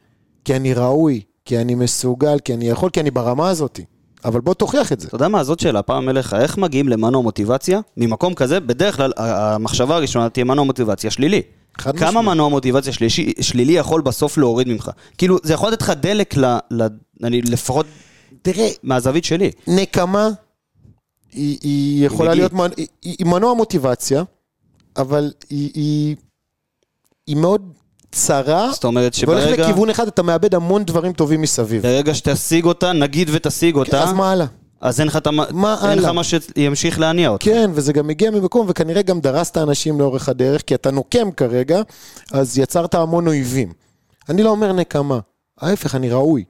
כי אני ראוי, כי אני מסוגל, כי אני יכול, כי אני ברמה הזאת. אבל בוא תוכיח את זה. אתה יודע מה, זאת שאלה, פעם אליך, איך מגיעים למנוע מוטיבציה? ממקום כזה, בדרך כלל המחשבה הראשונה תהיה מנוע מוטיבציה שלילי. כמה. מנוע מוטיבציה שלישי, שלילי יכול בסוף להוריד ממך? כאילו, זה יכול לתת לך דלק, ל, ל, אני, לפחות תראה, מהזווית שלי. נקמה היא, היא יכולה. להיות, מנ- היא, היא מנוע מוטיבציה, אבל היא, היא, היא מאוד צרה, זאת אומרת והולך שברגע לכיוון אחד, אתה מאבד המון דברים טובים מסביב. ברגע שתשיג אותה, נגיד ותשיג אותה, אז מה הלאה? אז אין לך את המ- מה אין לך? מה שימשיך להניע אותך. כן, וזה גם מגיע ממקום, וכנראה גם דרסת אנשים לאורך הדרך, כי אתה נוקם כרגע, אז יצרת המון אויבים. אני לא אומר נקמה, ההפך, אני ראוי.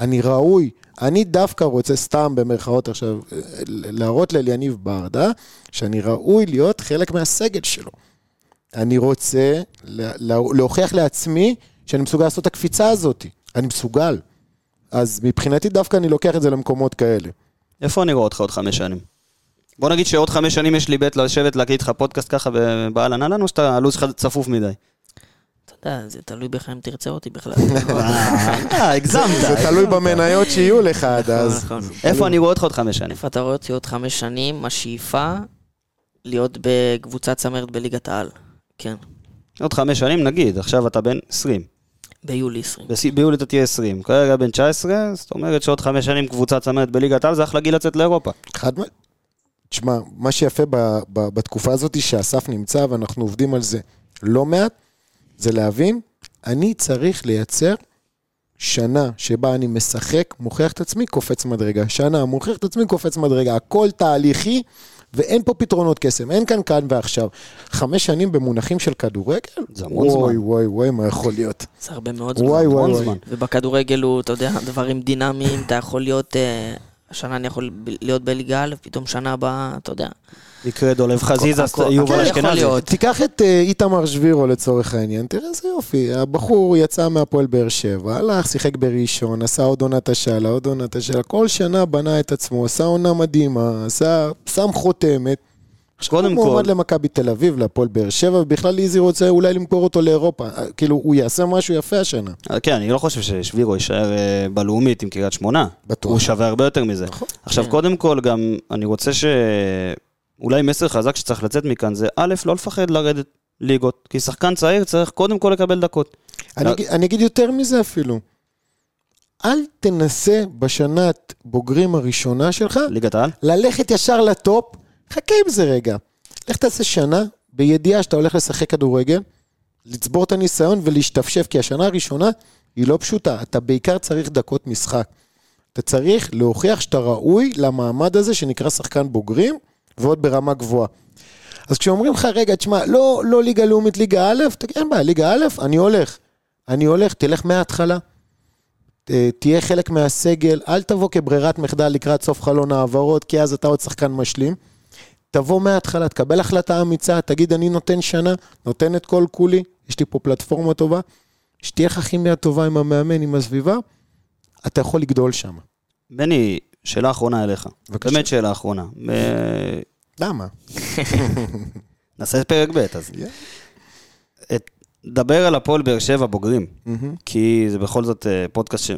אני ראוי. אני דווקא רוצה, סתם במרכאות עכשיו, להראות לאליניב ברדה, שאני ראוי להיות חלק מהסגל שלו. אני רוצה לה- לה- להוכיח לעצמי שאני מסוגל לעשות את הקפיצה הזאת. אני מסוגל. אז מבחינתי דווקא אני לוקח את זה למקומות כאלה. איפה אני רואה אותך עוד חמש שנים? בוא נגיד שעוד חמש שנים יש לי בית לשבת להקליט לך פודקאסט ככה באהלן אהלן, או שאתה הלו"ז שלך צפוף מדי? אתה יודע, זה תלוי בך אם תרצה אותי בכלל. אה, הגזמת. זה תלוי במניות שיהיו לך עד אז. נכון. איפה אני רואה אותך עוד חמש שנים? איפה אתה רואה אותי עוד חמש שנים? השאיפה להיות בקבוצת צמרת בליגת העל. כן, עוד חמש שנים נגיד, עכשיו אתה בן 20. ביולי 20. בשיא- ביולי אתה תהיה 20. כרגע בן 19, זאת אומרת שעוד חמש שנים קבוצה צמרת בליגת העל, זה אחלה גיל לצאת לאירופה. חד מ... תשמע, מה שיפה ב, ב, בתקופה הזאת שאסף נמצא ואנחנו עובדים על זה לא מעט, זה להבין, אני צריך לייצר שנה שבה אני משחק, מוכיח את עצמי, קופץ מדרגה. שנה, מוכיח את עצמי, קופץ מדרגה. הכל תהליכי, ואין פה פתרונות קסם, אין כאן כאן ועכשיו. חמש שנים במונחים של כדורגל? זה המון וואי, זמן. וואי, וואי, מה יכול להיות? זה הרבה מאוד זמן. וואי, וואי, וואי. ובכדורגל הוא, אתה יודע, דברים דינמיים, אתה יכול להיות, אה, השנה אני יכול להיות בליגה א', פתאום שנה הבאה, אתה יודע. יקרה דולב חזיזה, יובל אשכנזי. תיקח את אה, איתמר שבירו לצורך העניין, תראה איזה יופי, הבחור יצא מהפועל באר שבע, הלך, שיחק בראשון, עשה עוד עונת השאלה, עוד עונת השאלה, כל שנה בנה את עצמו, עשה עונה מדהימה, עשה, שם חותמת. קודם הוא מועמד כל- למכבי תל אביב, להפועל באר שבע, ובכלל איזי רוצה אולי למכור אותו לאירופה. אה, כאילו, הוא יעשה משהו יפה השנה. אה, כן, אני לא חושב ששבירו יישאר בלאומית עם קריית שמונה. בטוח. הוא שווה הרבה יותר מזה. נכון. עכשיו, כן. קודם כל, גם אני רוצה ש... אולי מסר חזק שצריך לצאת מכאן זה, א', לא לפחד לרדת ליגות. כי שחקן צעיר צריך קודם כל לקבל דקות. אני, אגיד- אני אגיד יותר מזה אפילו. אל תנסה בשנת בוגרים הראשונה שלך ליגת העל? ללכת ישר לטופ, חכה עם זה רגע. לך תעשה שנה בידיעה שאתה הולך לשחק כדורגל, לצבור את הניסיון ולהשתפשף, כי השנה הראשונה היא לא פשוטה. אתה בעיקר צריך דקות משחק. אתה צריך להוכיח שאתה ראוי למעמד הזה שנקרא שחקן בוגרים, ועוד ברמה גבוהה. אז כשאומרים לך, רגע, תשמע, לא, לא ליגה לאומית, ליגה א', תגיד, אין בעיה, ליגה א', אני הולך. אני הולך, תלך מההתחלה. אה, תהיה חלק מהסגל, אל תבוא כברירת מחדל לקראת סוף חלון העברות, כי אז אתה עוד שחקן משלים. תבוא מההתחלה, תקבל החלטה אמיצה, תגיד, אני נותן שנה, נותן את כל כולי, יש לי פה פלטפורמה טובה, שתהיה לך כימיה טובה עם המאמן, עם הסביבה, אתה יכול לגדול שם. בני, שאלה אחרונה אליך. בבקשה. באמת שאלה אחרונה. אה, למה? נעשה פרק ב', אז. את- דבר על הפועל באר שבע בוגרים, כי זה בכל זאת אה, פודקאסט ש...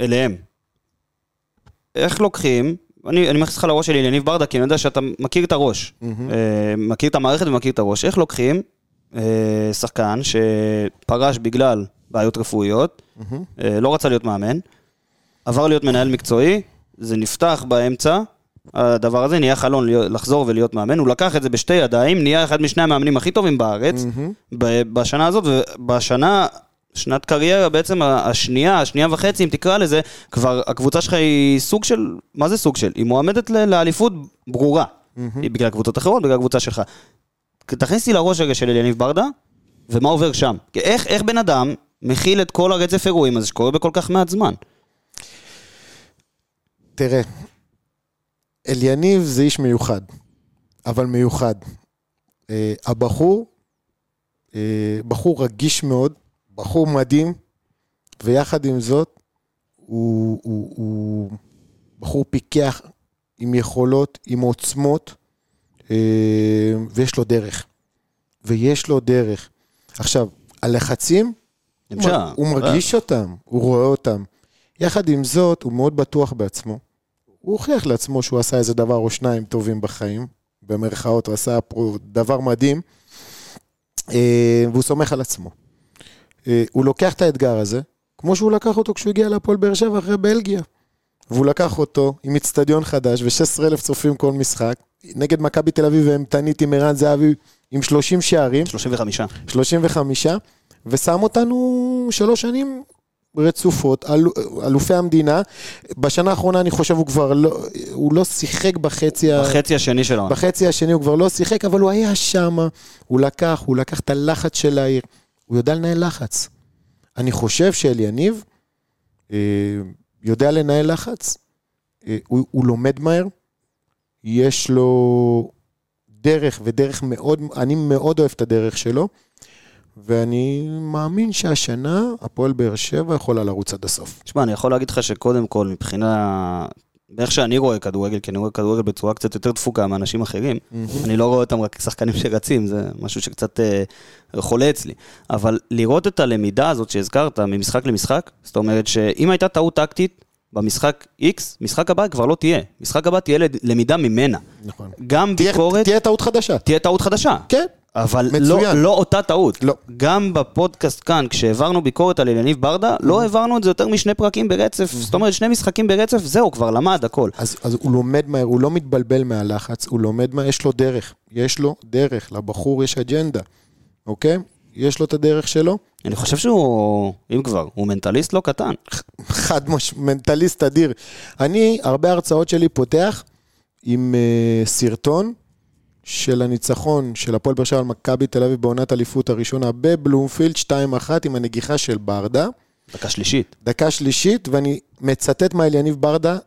אליהם. איך לוקחים, אני, אני מכניס אותך לראש שלי ליניב ברדה, כי אני יודע שאתה מכיר את הראש. אה, מכיר את המערכת ומכיר את הראש. איך לוקחים אה, שחקן שפרש בגלל בעיות רפואיות, אה, לא רצה להיות מאמן, עבר להיות מנהל מקצועי, זה נפתח באמצע, הדבר הזה נהיה חלון לחזור ולהיות מאמן, הוא לקח את זה בשתי ידיים, נהיה אחד משני המאמנים הכי טובים בארץ, ב- בשנה הזאת, ובשנה שנת קריירה, בעצם השנייה, השנייה וחצי, אם תקרא לזה, כבר הקבוצה שלך היא סוג של, מה זה סוג של? היא מועמדת ל- לאליפות ברורה. היא בגלל קבוצות אחרות, בגלל הקבוצה שלך. תכניס לי לראש רגע של אליניב ברדה, ומה עובר שם. איך, איך בן אדם מכיל את כל הרצף אירועים הזה שקורה בכל כך מעט זמן? תראה, אליניב זה איש מיוחד, אבל מיוחד. אה, הבחור, אה, בחור רגיש מאוד, בחור מדהים, ויחד עם זאת, הוא, הוא, הוא בחור פיקח עם יכולות, עם עוצמות, אה, ויש לו דרך. ויש לו דרך. עכשיו, הלחצים, הוא, הוא מרגיש אותם, הוא רואה אותם. יחד עם זאת, הוא מאוד בטוח בעצמו. הוא הוכיח לעצמו שהוא עשה איזה דבר או שניים טובים בחיים, במרכאות, הוא עשה דבר מדהים, אה, והוא סומך על עצמו. אה, הוא לוקח את האתגר הזה, כמו שהוא לקח אותו כשהוא הגיע להפועל באר שבע אחרי בלגיה. והוא לקח אותו עם אצטדיון חדש ו-16,000 צופים כל משחק, נגד מכבי תל אביב ואימתנית עם ערן זהבי עם 30 שערים. 35. 35, ושם אותנו שלוש שנים רצופות, אל, אלופי המדינה. בשנה האחרונה אני חושב הוא כבר לא, הוא לא שיחק בחצי, ה- בחצי השני של העונה. בחצי השני הוא כבר לא שיחק, אבל הוא היה שם, הוא לקח, הוא לקח את הלחץ של העיר, הוא יודע לנהל לחץ. אני חושב שאליניב אה, יודע לנהל לחץ, אה, הוא, הוא לומד מהר, יש לו דרך, ודרך מאוד, אני מאוד אוהב את הדרך שלו, ואני מאמין שהשנה הפועל באר שבע יכולה לרוץ עד הסוף. תשמע, אני יכול להגיד לך שקודם כל, מבחינה... באיך שאני רואה כדורגל, כי אני רואה כדורגל בצורה קצת יותר דפוקה מאנשים אחרים, אני לא רואה אותם רק כשחקנים שרצים, זה משהו שקצת אה, חולה אצלי. אבל לראות את הלמידה הזאת שהזכרת ממשחק למשחק, זאת אומרת שאם הייתה טעות טקטית במשחק X, משחק הבא כבר לא תהיה. משחק הבא תהיה למידה ממנה. נכון. גם תהיה, ביקורת, תהיה טעות חדשה. תהיה טעות חדשה. כן. אבל מצוין. לא, לא אותה טעות. לא. גם בפודקאסט כאן, כשהעברנו ביקורת על יניב ברדה, לא העברנו את זה יותר משני פרקים ברצף. זאת אומרת, שני משחקים ברצף, זהו, כבר למד הכל. אז, אז הוא לומד מהר, הוא לא מתבלבל מהלחץ, הוא לומד מהר, יש לו דרך. יש לו דרך, לבחור יש אג'נדה, אוקיי? יש לו את הדרך שלו. אני חושב שהוא, אם כבר, הוא מנטליסט לא קטן. חד מש... מנטליסט אדיר. אני, הרבה הרצאות שלי פותח עם uh, סרטון של הניצחון של הפועל באר שבע על מכבי תל אביב בעונת אליפות הראשונה בבלומפילד 2-1 עם הנגיחה של ברדה. דקה שלישית. דקה שלישית, ואני מצטט מה אליניב ברדה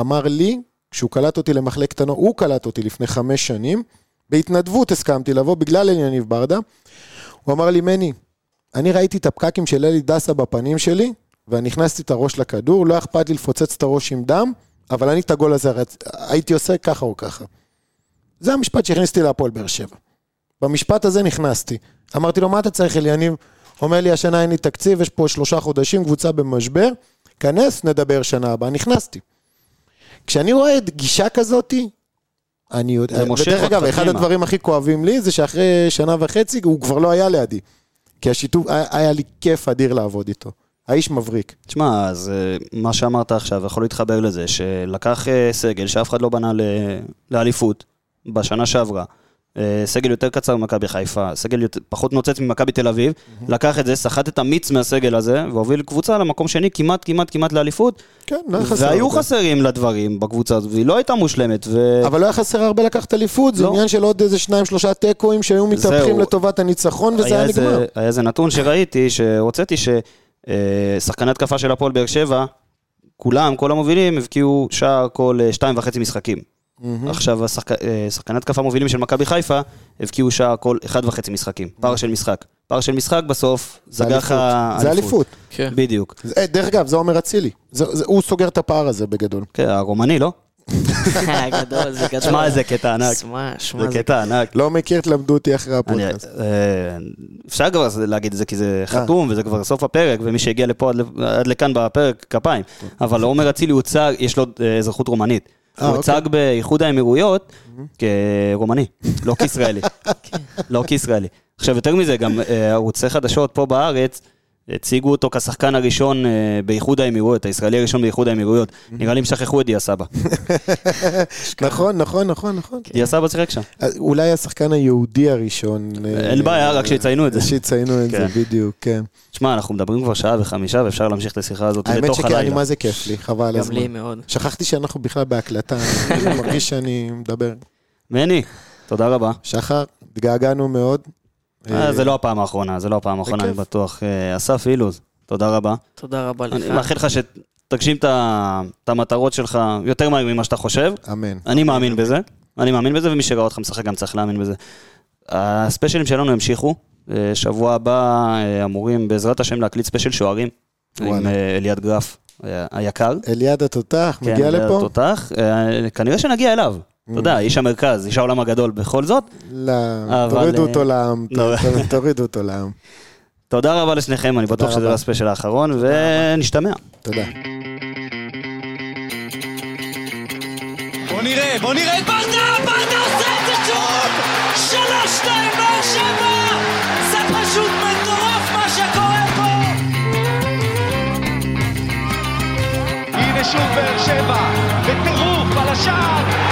אמר לי, כשהוא קלט אותי למחלקת הנוער, הוא קלט אותי לפני חמש שנים, בהתנדבות הסכמתי לבוא בגלל אליניב ברדה. הוא אמר לי, מני, אני ראיתי את הפקקים של אלי דסה בפנים שלי, ואני הכנסתי את הראש לכדור, לא אכפת לי לפוצץ את הראש עם דם, אבל אני את הגול הזה רצ... הייתי עושה ככה או ככה. זה המשפט שהכניס אותי להפועל באר שבע. במשפט הזה נכנסתי. אמרתי לו, מה אתה צריך, אליניב? אומר לי, השנה אין לי תקציב, יש פה שלושה חודשים, קבוצה במשבר, כנס, נדבר שנה הבאה. נכנסתי. כשאני רואה את גישה כזאתי, אני יודע, ודרך אגב, אחד פנימה. הדברים הכי כואבים לי זה שאחרי שנה וחצי הוא כבר לא היה לידי. כי השיתוף, היה, לי כיף אדיר לעבוד איתו. האיש מבריק. תשמע, אז אה, מה שאמרת עכשיו יכול להתחבר לזה, שלקח אה, סגל שאף אחד לא בנה ל- לאליפות בשנה שעברה. אה, סגל יותר קצר ממכבי חיפה, סגל יותר, פחות נוצץ ממכבי תל אביב, לקח את זה, סחט את המיץ מהסגל הזה, והוביל קבוצה למקום שני כמעט, כמעט, כמעט לאליפות. כן, לא היה חסר והיו הרבה. חסרים לדברים בקבוצה הזאת, והיא לא הייתה מושלמת. ו... אבל לא היה חסר הרבה לקחת אליפות, זה לא. עניין של עוד איזה שניים, שלושה תיקואים שהיו מתהפכים זהו. לטובת הניצחון, וזה היה איזה- נגמר. היה איזה נתון שראיתי, שהוצאתי, ששחקני התקפה של הפועל באר שבע, כולם, כל המובילים, הבקיעו שער כל אה, שתיים וחצי משחקים. עכשיו, השחק- אה, שחקני התקפה מובילים של מכבי חיפה, הבקיעו שער כל אחד וחצי משחקים. פער של משחק. פער של משחק בסוף, זה סגר לך אליפות. זה אליפות. כן. בדיוק. זה- אה, דרך אגב, זה עומר אצילי. זה- זה- הוא סוגר את הפער הזה בגדול. כן, הרומני, לא? גדול, זה גדול. שמע, זה קטע ענק. שמע, שמע, זה זה קטע ענק. לא מכיר, תלמדו אותי אחרי הפודקאסט. אה, אפשר כבר להגיד את זה כי זה חתום וזה כבר סוף הפרק ומי שהגיע לפה עד, עד לכאן בפרק כפיים אבל עומר אצילי הוצג, יש לו אזרחות רומנית. אה, הוא אוקיי. הוצג באיחוד האמירויות כרומני, לא כישראלי. לא כישראלי. עכשיו יותר מזה, גם אה, ערוצי חדשות פה בארץ הציגו אותו כשחקן הראשון אה, באיחוד האמירויות, הישראלי הראשון באיחוד האמירויות. נראה לי הם שכחו את דיה סבא. נכון, נכון, נכון, נכון. דיה סבא שיחק שם. אולי השחקן היהודי הראשון. אה, אין בעיה, רק שיציינו את זה. שיציינו את זה, כן. בדיוק, כן. תשמע, אנחנו מדברים כבר שעה וחמישה, ואפשר להמשיך את השיחה הזאת האמת לתוך שכן, אני הלילה. מה זה כיף לי, חבל על גם הזמן. לי מאוד. שכחתי שאנחנו בכלל בהקלטה, אני מרגיש שאני מדבר. מני, תודה רבה. שחר, התגעגענו מאוד. אה, זה לא הפעם האחרונה, זה לא הפעם האחרונה, אני. בטוח. אה, אסף אילוז, תודה רבה. תודה רבה לך. אני מאחל לך שתגשים את המטרות שלך יותר מהר ממה שאתה חושב. אמן. אני מאמין בזה, אני מאמין בזה, ומי שראה אותך משחק גם צריך להאמין בזה. הספיישלים שלנו המשיכו, אה, שבוע הבא אה, אמורים בעזרת השם להקליט ספיישל שוערים, עם. אה, אליעד גרף אה, היקר. אליעד התותח, כן, מגיע אליעד לפה? התותח. אה, כנראה שנגיע אליו. אתה יודע, איש המרכז, איש העולם הגדול בכל זאת. לא, תורידו אה, אותו לעם, לא. תורידו אותו לעם. תודה רבה לשניכם, אני בטוח שזה. לא הספיישל האחרון, ונשתמע. תודה. בוא נראה, בוא נראה את ברדה, ברדה עושה את זה שוב! שלוש, שתיים, באר שבע! זה פשוט מטורף מה שקורה פה! הנה שוב באר שבע, בטירוף על השער,